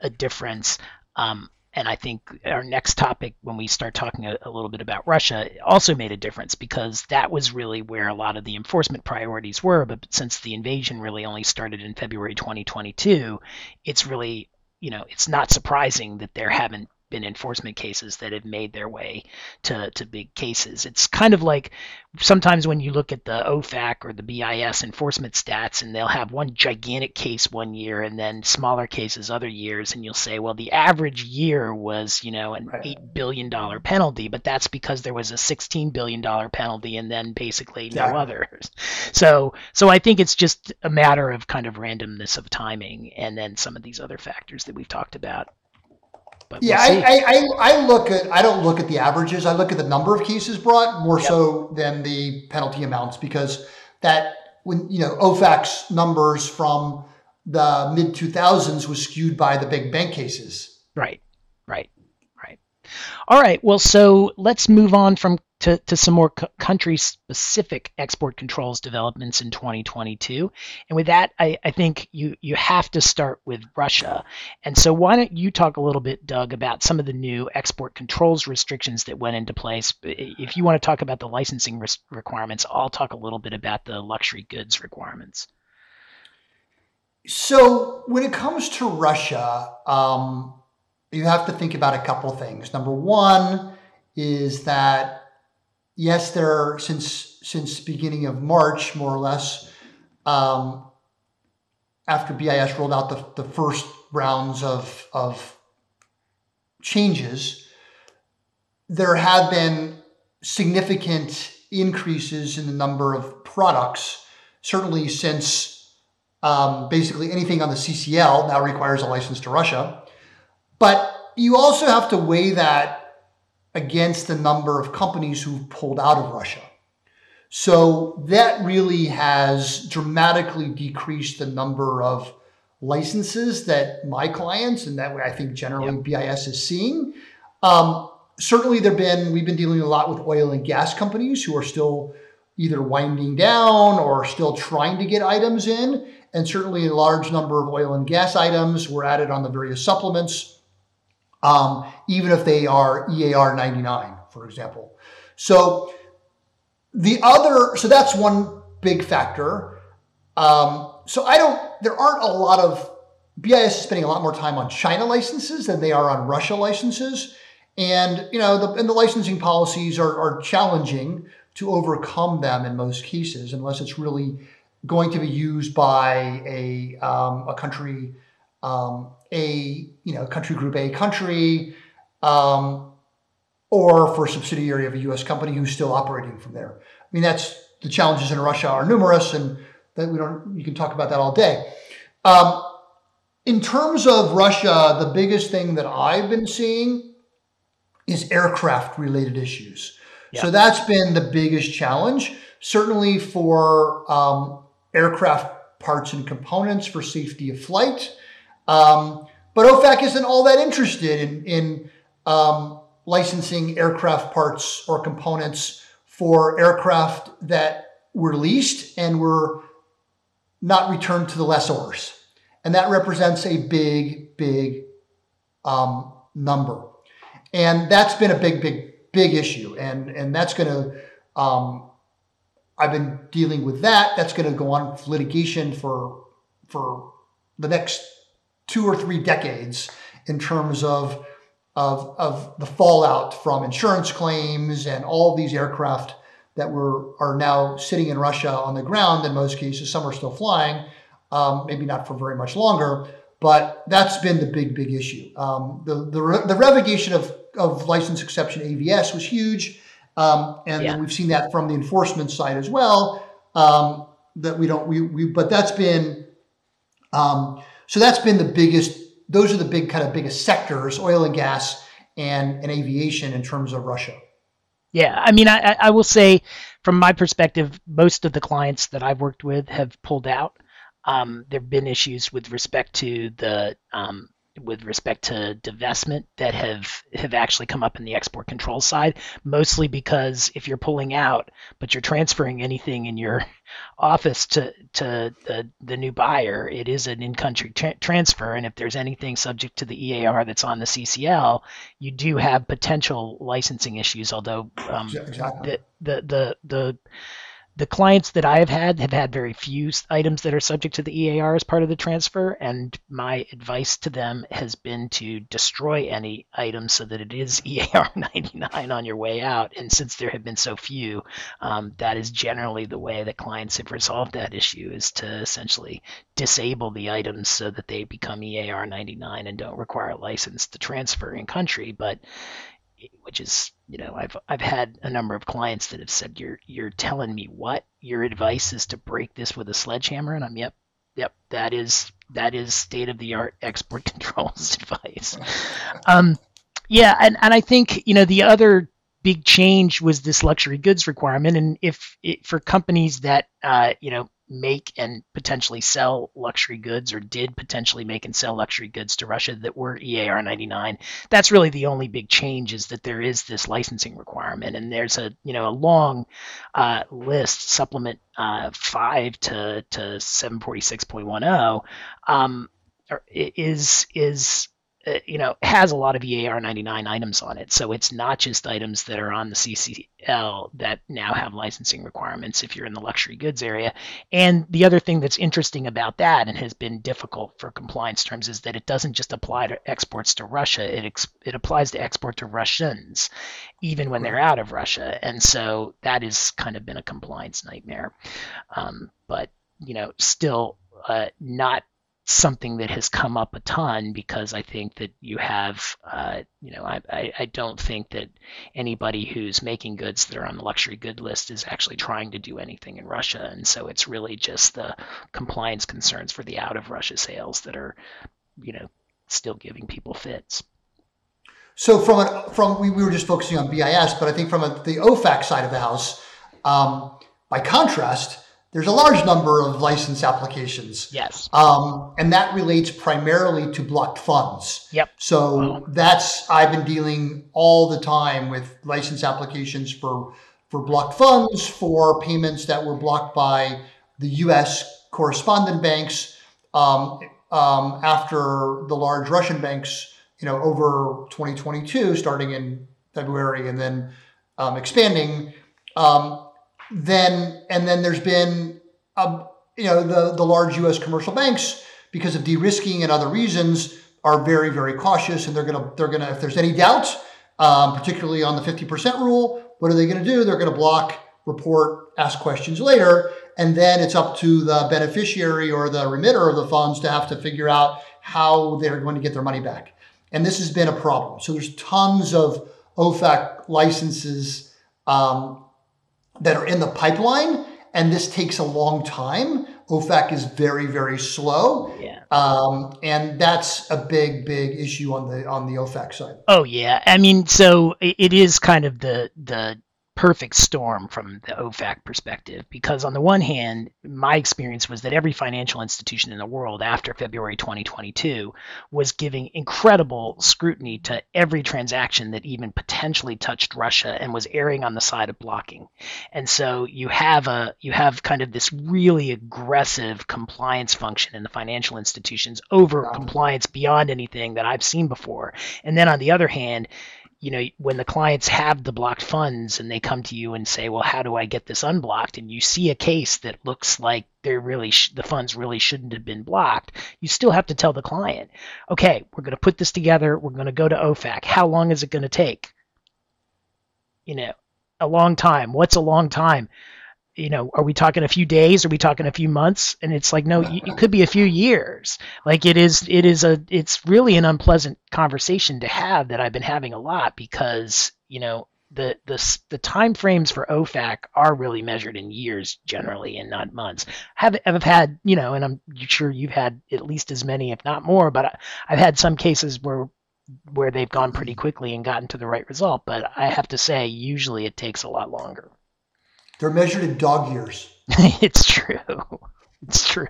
a difference. Um, and I think our next topic, when we start talking a, a, little bit about Russia, also made a difference because that was really where a lot of the enforcement priorities were. But since the invasion really only started in February 2022, it's really you know, it's not surprising that there haven't been enforcement cases that have made their way to, to big cases. It's kind of like sometimes when you look at the OFAC or the BIS enforcement stats, and they'll have one gigantic case one year and then smaller cases other years, and you'll say, well, the average year was, you know, an right. $8 billion penalty, but that's because there was a $16 billion penalty and then basically no yeah. others. So, so I think it's just a matter of kind of randomness of timing and then some of these other factors that we've talked about.
But yeah, we'll I, I, I look at I don't look at the averages. I look at the number of cases brought more yep. so than the penalty amounts because that when you know OFAC's numbers from the mid 2000s was skewed by the big bank cases.
Right, right, right. All right. Well, so let's move on from to, to some more c- country specific export controls developments in 2022. And with that, I, I think you, you have to start with Russia. And so, why don't you talk a little bit, Doug, about some of the new export controls restrictions that went into place? If you want to talk about the licensing requirements, I'll talk a little bit about the luxury goods requirements.
So, when it comes to Russia, um, you have to think about a couple things. Number one is that yes, there are since since beginning of March, more or less, um, after BIS rolled out the, the first rounds of of changes, there have been significant increases in the number of products. Certainly, since um, basically anything on the CCL now requires a license to Russia, but you also have to weigh that against the number of companies who've pulled out of Russia. So that really has dramatically decreased the number of licenses that my clients and that way I think generally yep. BIS is seeing. Um, certainly, there've been we've been dealing a lot with oil and gas companies who are still either winding down or still trying to get items in, and certainly a large number of oil and gas items were added on the various supplements um, even if they are EAR 99, for example. So the other, so that's one big factor. Um, so I don't, there aren't a lot of, BIS is spending a lot more time on China licenses than they are on Russia licenses. And, you know, the, and the licensing policies are, are challenging to overcome them in most cases, unless it's really going to be used by a, um, a country, um, a, you know, country group A country, um, or for a subsidiary of a U.S. company who's still operating from there. I mean, that's the challenges in Russia are numerous, and that we don't. You can talk about that all day. Um, in terms of Russia, the biggest thing that I've been seeing is aircraft related issues. Yeah. So that's been the biggest challenge, certainly for um, aircraft parts and components for safety of flight. Um, but OFAC isn't all that interested in, in um, licensing aircraft parts or components for aircraft that were leased and were not returned to the lessors. And that represents a big, big um, number. And that's been a big, big, big issue. And, and that's going to, um, I've been dealing with that. That's going to go on litigation for, for the next two or three decades in terms of of, of the fallout from insurance claims and all these aircraft that were are now sitting in Russia on the ground in most cases. Some are still flying, um, maybe not for very much longer, but that's been the big, big issue. Um, the, the, the revocation of, of license exception AVS was huge. Um, and yeah. we've seen that from the enforcement side as well. Um, that we don't, we, we, but that's been, um, so that's been the biggest those are the big kind of biggest sectors, oil and gas and, and aviation in terms of Russia.
Yeah, I mean, I, I will say, from my perspective, most of the clients that I've worked with have pulled out. Um, there have been issues with respect to the um, with respect to divestment that have have actually come up in the export control side mostly because if you're pulling out but you're transferring anything in your office to to the, the new buyer it is an in-country tra- transfer and if there's anything subject to the EAR that's on the CCL you do have potential licensing issues although um, exactly. the, the the the the clients that I have had have had very few items that are subject to the EAR as part of the transfer, and my advice to them has been to destroy any items so that it is EAR 99 on your way out. And since there have been so few, um, that is generally the way that clients have resolved that issue: is to essentially disable the items so that they become EAR 99 and don't require a license to transfer in country. But which is you know I've I've had a number of clients that have said you're you're telling me what? Your advice is to break this with a sledgehammer? And I'm yep yep that is that is state of the art export controls advice. Um yeah and and I think you know the other big change was this luxury goods requirement. And if it, for companies that uh, you know make and potentially sell luxury goods or did potentially make and sell luxury goods to Russia that were EAR 99. That's really the only big change is that there is this licensing requirement and there's a you know a long uh, list supplement uh, 5 to to 746.10 um, is is you know, has a lot of EAR 99 items on it. So it's not just items that are on the CCL that now have licensing requirements if you're in the luxury goods area. And the other thing that's interesting about that and has been difficult for compliance terms is that it doesn't just apply to exports to Russia, it, ex- it applies to export to Russians, even when they're out of Russia. And so that has kind of been a compliance nightmare. Um, but, you know, still uh, not something that has come up a ton because I think that you have, uh, you know, I, I, I, don't think that anybody who's making goods that are on the luxury good list is actually trying to do anything in Russia. And so it's really just the compliance concerns for the out of Russia sales that are, you know, still giving people fits.
So from from we, we were just focusing on BIS, but I think from a, the OFAC side of the house, um, by contrast, there's a large number of license applications.
Yes.
Um, and that relates primarily to blocked funds.
Yep.
So wow. that's I've been dealing all the time with license applications for for blocked funds for payments that were blocked by the U.S. correspondent banks um, um, after the large Russian banks you know, over 2022, starting in February and then um, expanding, um, then and then there's been, um, you know, the the large U.S. commercial banks because of de-risking and other reasons are very very cautious and they're gonna they're gonna if there's any doubt, um, particularly on the 50% rule, what are they to do? They're to block, report, ask questions later, and then it's up to the beneficiary or the remitter of the funds to have to figure out how they're going to get their money back. And this has been a problem. So there's tons of OFAC licenses um, that are in the pipeline, and this takes a long time. OFAC is very, very slow.
Yeah.
Um, and that's a big, big issue on the on the OFAC side.
Oh yeah, I mean, so it, it is kind of the the perfect storm from the OFAC perspective because on the one hand, my experience was that every financial institution in the world after February 2022 was giving incredible scrutiny to every transaction that even potentially touched Russia and was erring on the side of blocking. And so you have a you have kind of this really aggressive compliance function in the financial institutions over wow. compliance beyond anything that I've seen before. And then on the other hand, you know, when the clients have the blocked funds and they come to you and say, well, how do I get this unblocked? And you see a case that looks like they're really, sh- the funds really shouldn't have been blocked, you still have to tell the client, okay, we're going to put this together. We're going to go to OFAC. How long is it going to take? You know, a long time. What's a long time? You know, are we talking a few days? Are we talking a few months? And it's like, no, it could be a few years. Like it is, it is a, it's really an unpleasant conversation to have that I've been having a lot because, you know, the the the time frames for OFAC are really measured in years generally and not months. Have have had you know, and I'm sure you've had at least as many, if not more. But I, I've had some cases where where they've gone pretty quickly and gotten to the right result. But I have to say, usually it takes a lot longer.
They're measured in dog years.
it's true. It's true.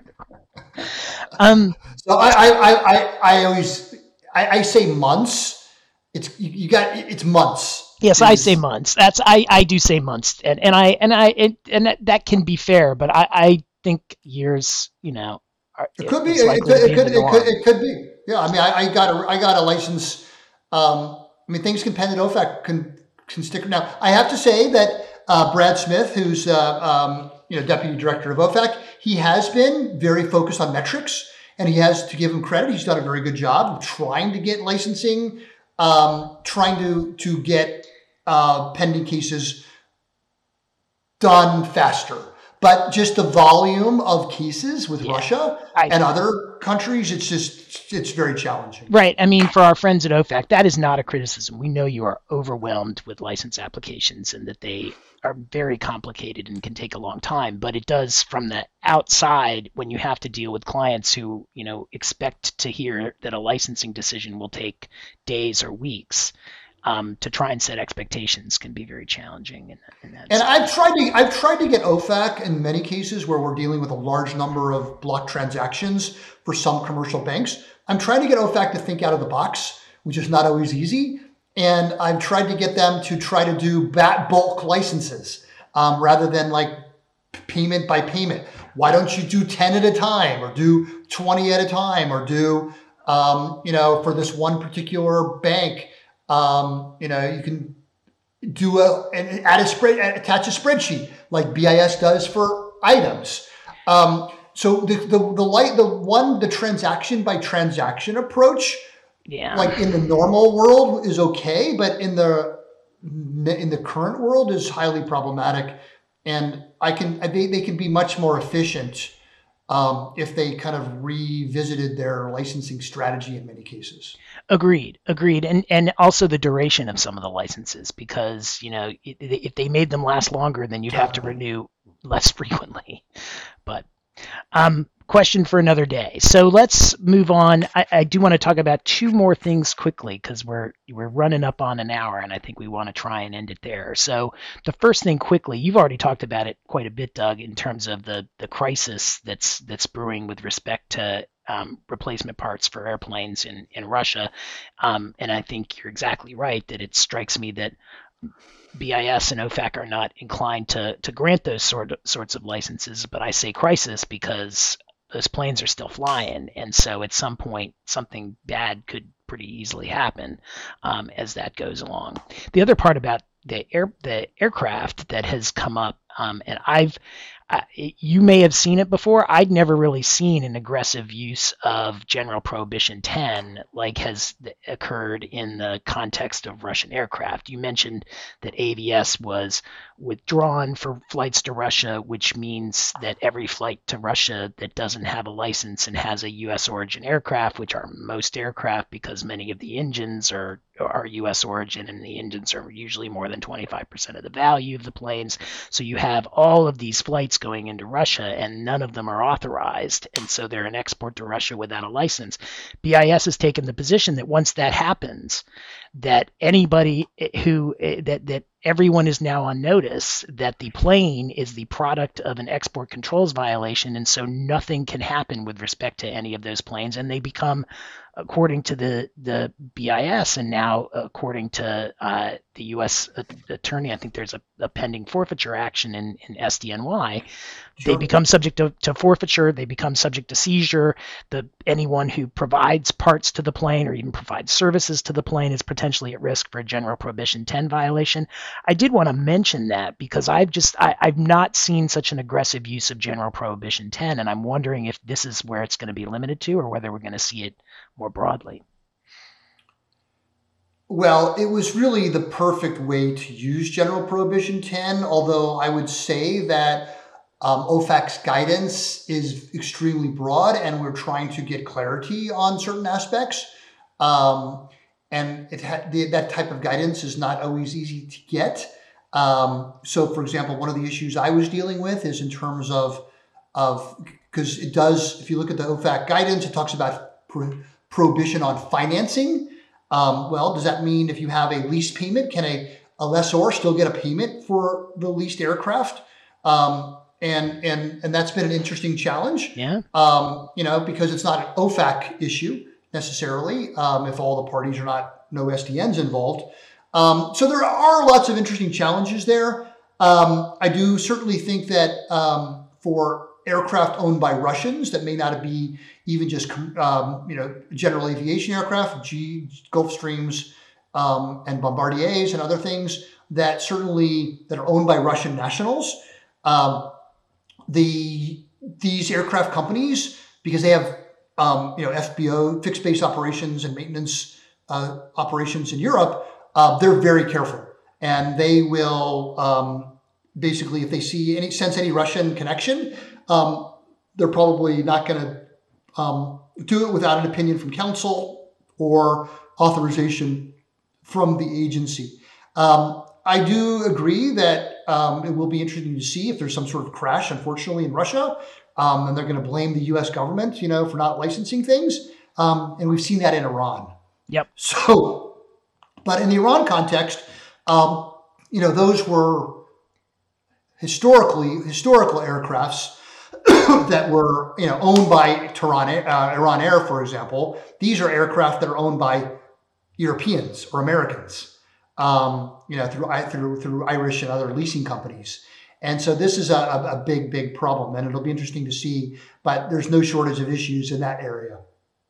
Um,
so I, I, I, I always I, I say months. It's you, you, got it's months.
Yes, I say months. That's I, I do say months, and, and I and I it, and that, that can be fair, but I, I think years. You know,
are, it could be. It could, it, could, it, could, it could be. Yeah, I mean, I, I got a I got a license. Um, I mean, things can pen and OFAC can can stick. Now, I have to say that uh, Brad Smith, who's uh, um, you know deputy director of OFAC, he has been very focused on metrics, and he has to give him credit. He's done a very good job of trying to get licensing, um, trying to to get uh, pending cases done faster. But just the volume of cases with yeah, Russia I, and other countries, it's just it's very challenging.
Right. I mean, for our friends at OFAC, that is not a criticism. We know you are overwhelmed with license applications and that they are very complicated and can take a long time, but it does from the outside when you have to deal with clients who, you know, expect to hear that a licensing decision will take days or weeks. Um, to try and set expectations can be very challenging. In, in that
and I've tried to I've tried to get OFAC in many cases where we're dealing with a large number of block transactions for some commercial banks. I'm trying to get OFAC to think out of the box, which is not always easy and I've tried to get them to try to do bat bulk licenses um, rather than like payment by payment. Why don't you do 10 at a time or do 20 at a time or do, um, you know, for this one particular bank, um, you know, you can do a, and add a spread, attach a spreadsheet like BIS does for items. Um, so the, the, the light, the one, the transaction by transaction approach
yeah.
like in the normal world is okay but in the in the current world is highly problematic. And i can they, they can be much more efficient um, if they kind of revisited their licensing strategy in many cases
agreed agreed and and also the duration of some of the licenses because you know if they made them last longer then you'd have to renew less frequently but um, question for another day. So let's move on. I, I do want to talk about two more things quickly because we're we're running up on an hour, and I think we want to try and end it there. So the first thing quickly, you've already talked about it quite a bit, Doug, in terms of the the crisis that's that's brewing with respect to um, replacement parts for airplanes in in Russia, um, and I think you're exactly right that it strikes me that BIS and OFAC are not inclined to to grant those sort of, sorts of licenses, but I say crisis because those planes are still flying, and so at some point something bad could pretty easily happen um, as that goes along. The other part about the air the aircraft that has come up, um, and I've you may have seen it before. I'd never really seen an aggressive use of General Prohibition 10 like has occurred in the context of Russian aircraft. You mentioned that AVS was withdrawn for flights to Russia, which means that every flight to Russia that doesn't have a license and has a U.S. origin aircraft, which are most aircraft because many of the engines are are U.S. origin and the engines are usually more than 25% of the value of the planes. So you have all of these flights going into Russia, and none of them are authorized, and so they're an export to Russia without a license. BIS has taken the position that once that happens, that anybody who that that everyone is now on notice that the plane is the product of an export controls violation, and so nothing can happen with respect to any of those planes, and they become according to the the BIS and now according to uh, the U.S. attorney, I think there's a, a pending forfeiture action in, in SDNY. Sure. They become subject to, to, forfeiture. They become subject to seizure. The anyone who provides parts to the plane or even provides services to the plane is potentially at risk for a general prohibition 10 violation. I did want to mention that because I've just I, I've not seen such an aggressive use of general prohibition 10, and I'm wondering if this is where it's going to be limited to, or whether we're going to see it more broadly?
Well, it was really the perfect way to use General Prohibition 10, although I would say that um, OFAC's guidance is extremely broad and we're trying to get clarity on certain aspects. Um, and it ha- the, that type of guidance is not always easy to get. Um, so, for example, one of the issues I was dealing with is in terms of of because it does. If you look at the OFAC guidance, it talks about prohibition on financing. Um, well, does that mean if you have a lease payment, can a, a lessor still get a payment for the leased aircraft? Um, and and and that's been an interesting challenge.
Yeah.
Um, you know, because it's not an OFAC issue necessarily. Um, if all the parties are not no SDNs involved, um, so there are lots of interesting challenges there. Um, I do certainly think that for aircraft owned by Russians that may not be even just um, you know general aviation aircraft, G, Gulfstreams, um, and Bombardiers and other things that certainly that are owned by Russian nationals. Um, the these aircraft companies because they have um, you know FBO fixed base operations and maintenance uh, operations in Europe, uh, they're very careful and they will um, basically if they see any sense any Russian connection um, they're probably not going to um, do it without an opinion from counsel or authorization from the agency. Um, I do agree that um, it will be interesting to see if there's some sort of crash, unfortunately, in Russia, um, and they're going to blame the U.S. government, you know, for not licensing things. Um, and we've seen that in Iran.
Yep.
So, but in the Iran context, you know, those were historically historical aircrafts that were you know owned by Tehran, uh, Iran Air, for example. These are aircraft that are owned by Europeans or Americans, um, you know, through through through Irish and other leasing companies. And so this is a, a big, big problem, and it'll be interesting to see. But there's no shortage of issues in that area.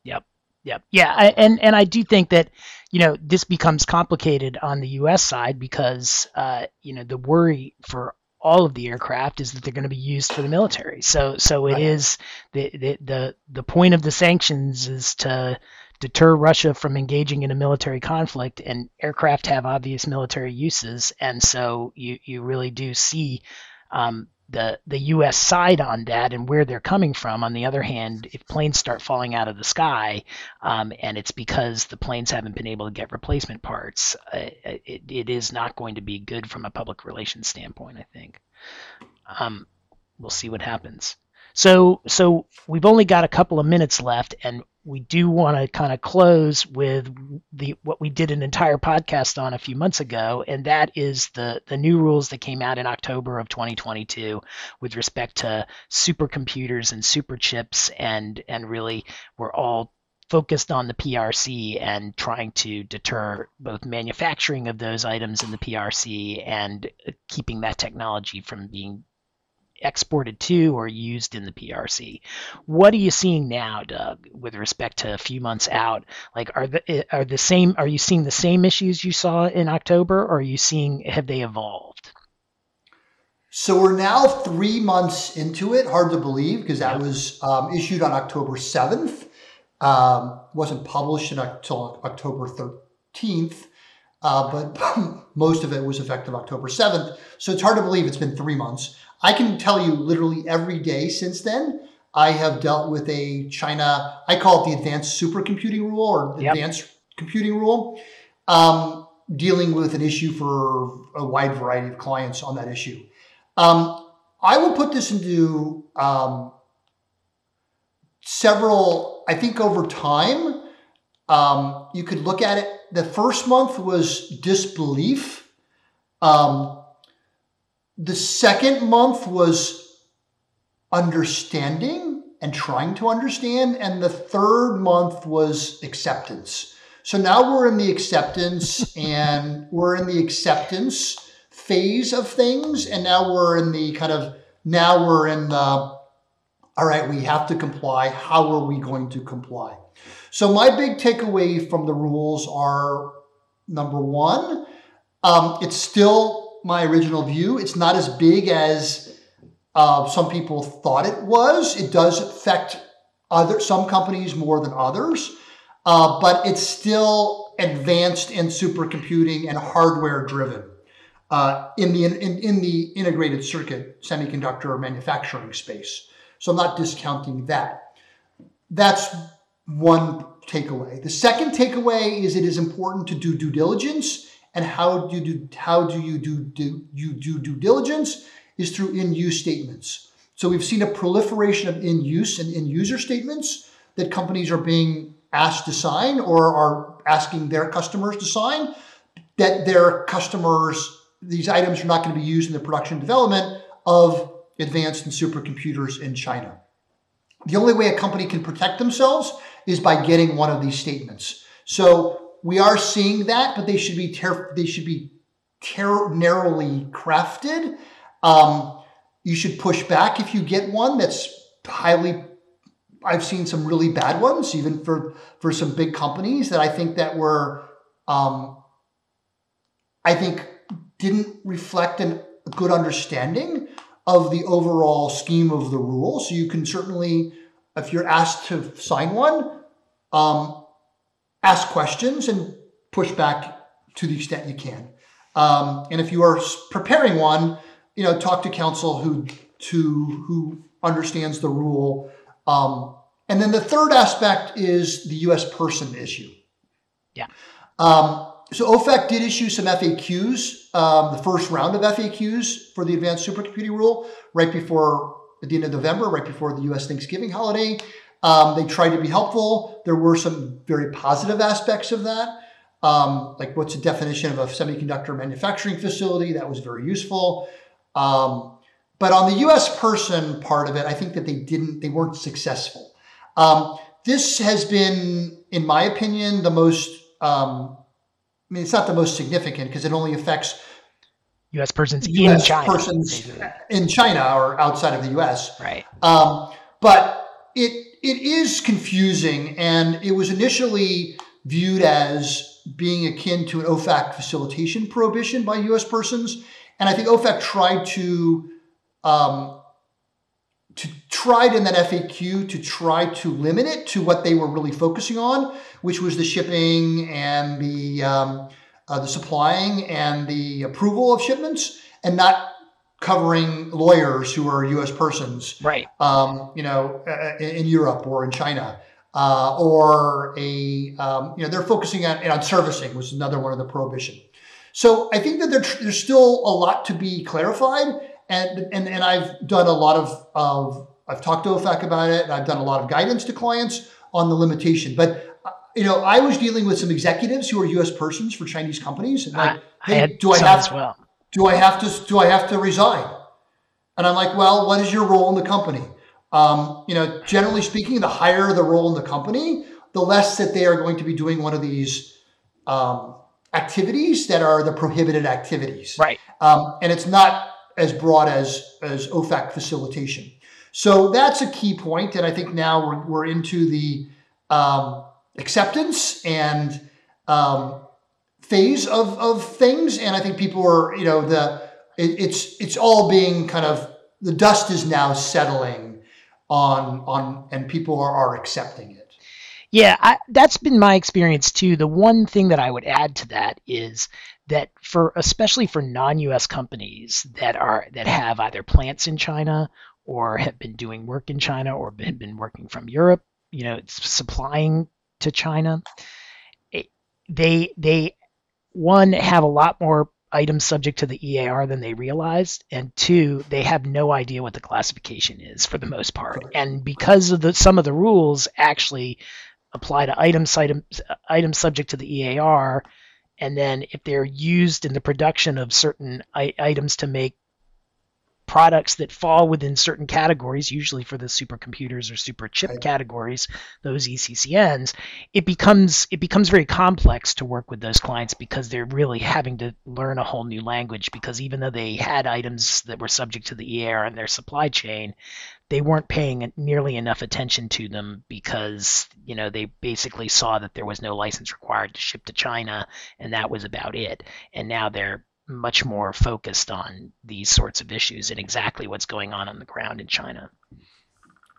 Yep. Yep. Yeah, I, and and I do think that you know this becomes complicated on the U.S. side because uh, you know the worry for all of the aircraft is that they're going to be used for the military. So so it right. is the, the the the point of the sanctions is to deter Russia from engaging in a military conflict, and aircraft have obvious military uses, and so you you really do see um, the the U.S. side on that and where they're coming from. On the other hand, if planes start falling out of the sky, um, and it's because the planes haven't been able to get replacement parts, uh, it, it is not going to be good from a public relations standpoint. I think. Um, we'll see what happens. So so we've only got a couple of minutes left, and we do want to kind of close with the what we did an entire podcast on a few months ago, and that is the the new rules that came out in October of 2022 with respect to supercomputers and super chips, and and really we're all focused on the PRC and trying to deter both manufacturing of those items in the PRC and uh, keeping that technology from being exported to or used in the PRC. What are you seeing now, Doug, with respect to a few months out? Like, are the are the same? Are you seeing the same issues you saw in October, or are you seeing have they evolved?
So we're now three months into it. Hard to believe because that was um, issued on October seventh. Um, wasn't published until October thirteenth. Uh, but most of it was effective October 7th. So it's hard to believe it's been three months. I can tell you literally every day since then, I have dealt with a China, I call it the advanced supercomputing rule or yep. advanced computing rule, um, dealing with an issue for a wide variety of clients on that issue. Um, I will put this into um, several, I think over time, um, you could look at it. The first month was disbelief. Um, the second month was understanding and trying to understand. And the third month was acceptance. So now we're in the acceptance and we're in the acceptance phase of things. And now we're in the kind of, now we're in the, all right, we have to comply. How are we going to comply? So my big takeaway from the rules are number one, um, it's still my original view. It's not as big as uh, some people thought it was. It does affect other some companies more than others, uh, but it's still advanced in supercomputing and hardware driven uh, in the in, in the integrated circuit semiconductor manufacturing space. So I'm not discounting that. That's one takeaway. The second takeaway is it is important to do due diligence and how do you do, how do you do, do you do due diligence is through end-use statements. So we've seen a proliferation of end-use and end-user statements that companies are being asked to sign or are asking their customers to sign that their customers these items are not going to be used in the production development of advanced and supercomputers in China. The only way a company can protect themselves is by getting one of these statements. So we are seeing that, but they should be ter- they should be ter- narrowly crafted. Um, you should push back if you get one that's highly. I've seen some really bad ones, even for for some big companies that I think that were, um, I think, didn't reflect an, a good understanding of the overall scheme of the rule. So you can certainly, if you're asked to sign one, um, ask questions and push back to the extent you can. Um, and if you are preparing one, you know, talk to counsel who to who understands the rule. Um, and then the third aspect is the U.S. person issue.
Yeah.
Um, so OFAC did issue some FAQs, um, the first round of FAQs for the advanced supercomputing rule, right before at the end of November, right before the U.S. Thanksgiving holiday. Um, they tried to be helpful. There were some very positive aspects of that. Um, like what's the definition of a semiconductor manufacturing facility? That was very useful. Um, but on the U.S. person part of it, I think that they didn't, they weren't successful. Um, this has been, in my opinion, the most. Um, I mean, it's not the most significant because it only affects
U.S. persons US in China,
persons in China or outside of the U.S.
Right.
Um, but it it is confusing, and it was initially viewed as being akin to an OFAC facilitation prohibition by U.S. persons, and I think OFAC tried to um, to tried in that FAQ to try to limit it to what they were really focusing on, which was the shipping and the um, uh, the supplying and the approval of shipments, and not covering lawyers who are U.S. persons,
right?
Um, you know, in, in, Europe or in China, uh, or a um, you know they're focusing on on servicing, which is another one of the prohibition. So I think that there, there's still a lot to be clarified, and and and I've done a lot of of I've talked to OFAC about it, and I've done a lot of guidance to clients on the limitation, but uh, you know, I was dealing with some executives who are U.S. persons for Chinese companies, and like,
I, hey, I do I have well
do I have to do I have to resign? And I'm like, well, what is your role in the company? Um, you know, generally speaking, the higher the role in the company, the less that they are going to be doing one of these um, activities that are the prohibited activities.
Right.
Um, and it's not as broad as, as OFAC facilitation. So that's a key point, and I think now we're, we're into the um, acceptance and um, phase of, of things, and I think people are, you know, the it, it's it's all being kind of the dust is now settling on on, and people are, are accepting it.
Yeah, I, that's been my experience too. The one thing that I would add to that is that for especially for non-US companies that are that have either plants in China or have been doing work in China or have been working from Europe, you know, supplying to China, it, they they one have a lot more items subject to the EAR than they realized, and two, they have no idea what the classification is for the most part. And because of the some of the rules actually apply to items items items subject to the EAR, and then if they're used in the production of certain I- items to make products that fall within certain categories, usually for the supercomputers or super chip right. categories, those ECCNs, it becomes it becomes very complex to work with those clients because they're really having to learn a whole new language because even though they had items that were subject to the EAR in their supply chain, they weren't paying nearly enough attention to them because you know they basically saw that there was no license required to ship to China and that was about it. And now they're much more focused on these sorts of issues and exactly what's going on on the ground in China.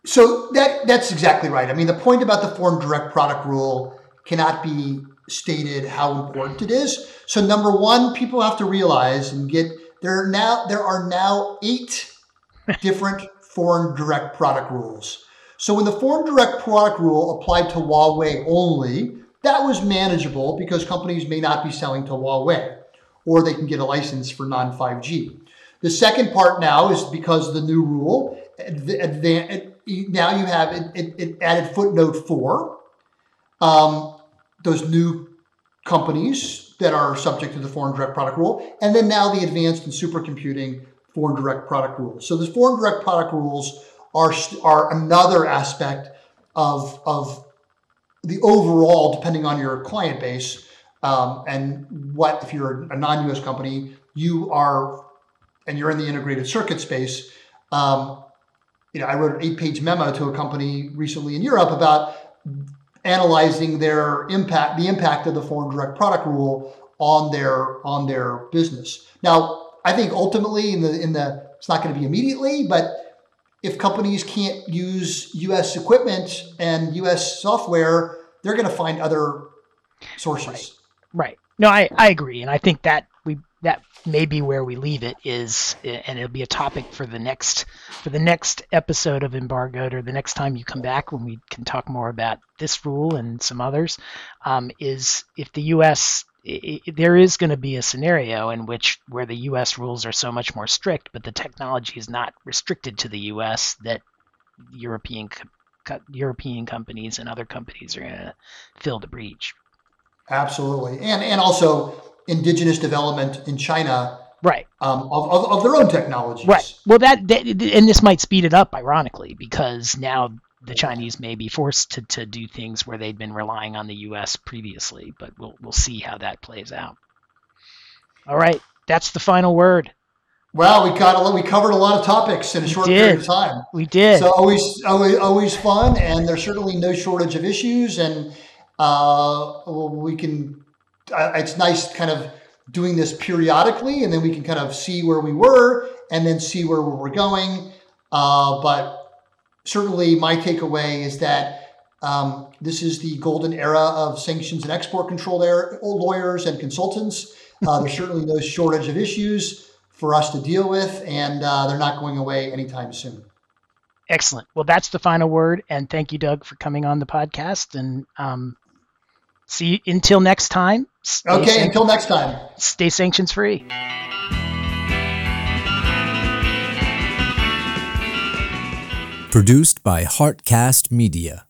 So that that's exactly right. I mean, the point about the foreign direct product rule cannot be stated how important it is. So number one, people have to realize and get there are now there are now eight different foreign direct product rules. So when the foreign direct product rule applied to Huawei only, that was manageable because companies may not be selling to Huawei or they can get a license for non 5G. The second part now is because the new rule, now you have it, added footnote four. Um, those new companies that are subject to the foreign direct product rule, and then now the advanced and supercomputing foreign direct product rules. So the foreign direct product rules are, are another aspect of, of the overall, depending on your client base, um, and what, if you're a non US company, you are, and you're in the integrated circuit space. Um, you know, I wrote an eight page memo to a company recently in Europe about analyzing their impact, the impact of the foreign direct product rule on their on their business. Now, I think ultimately in the in the it's not going to be immediately, but if companies can't use U.S. equipment and U.S. software, they're going to find other sources.
Right. Right. No, I, I agree, and I think that we that may be where we leave it is, and it'll be a topic for the next for the next episode of Embargoed or the next time you come back when we can talk more about this rule and some others. Um, is if the U.S. It, there is going to be a scenario in which where the U.S. rules are so much more strict, but the technology is not restricted to the U.S. that European European companies and other companies are going to fill the breach.
Absolutely, and and also indigenous development in China,
right?
Um, of, of, of their own technologies,
right? Well, that, that and this might speed it up, ironically, because now the Chinese may be forced to, to do things where they'd been relying on the U.S. previously, but we'll we'll see how that plays out. All right, that's the final word.
Well, we got a, we covered a lot of topics in a short period of time.
We did.
So always, always, always fun, and there's certainly no shortage of issues. And uh, we can. Uh, it's nice, kind of doing this periodically, and then we can kind of see where we were, and then see where we're going. Uh, but certainly, my takeaway is that um, this is the golden era of sanctions and export control there, lawyers and consultants. Uh, there's certainly no shortage of issues for us to deal with, and uh, they're not going away anytime soon.
Excellent. Well, that's the final word, and thank you, Doug, for coming on the podcast. And um, See you until next time.
Okay, san- until next time.
Stay sanctions free.
Produced by Heartcast Media.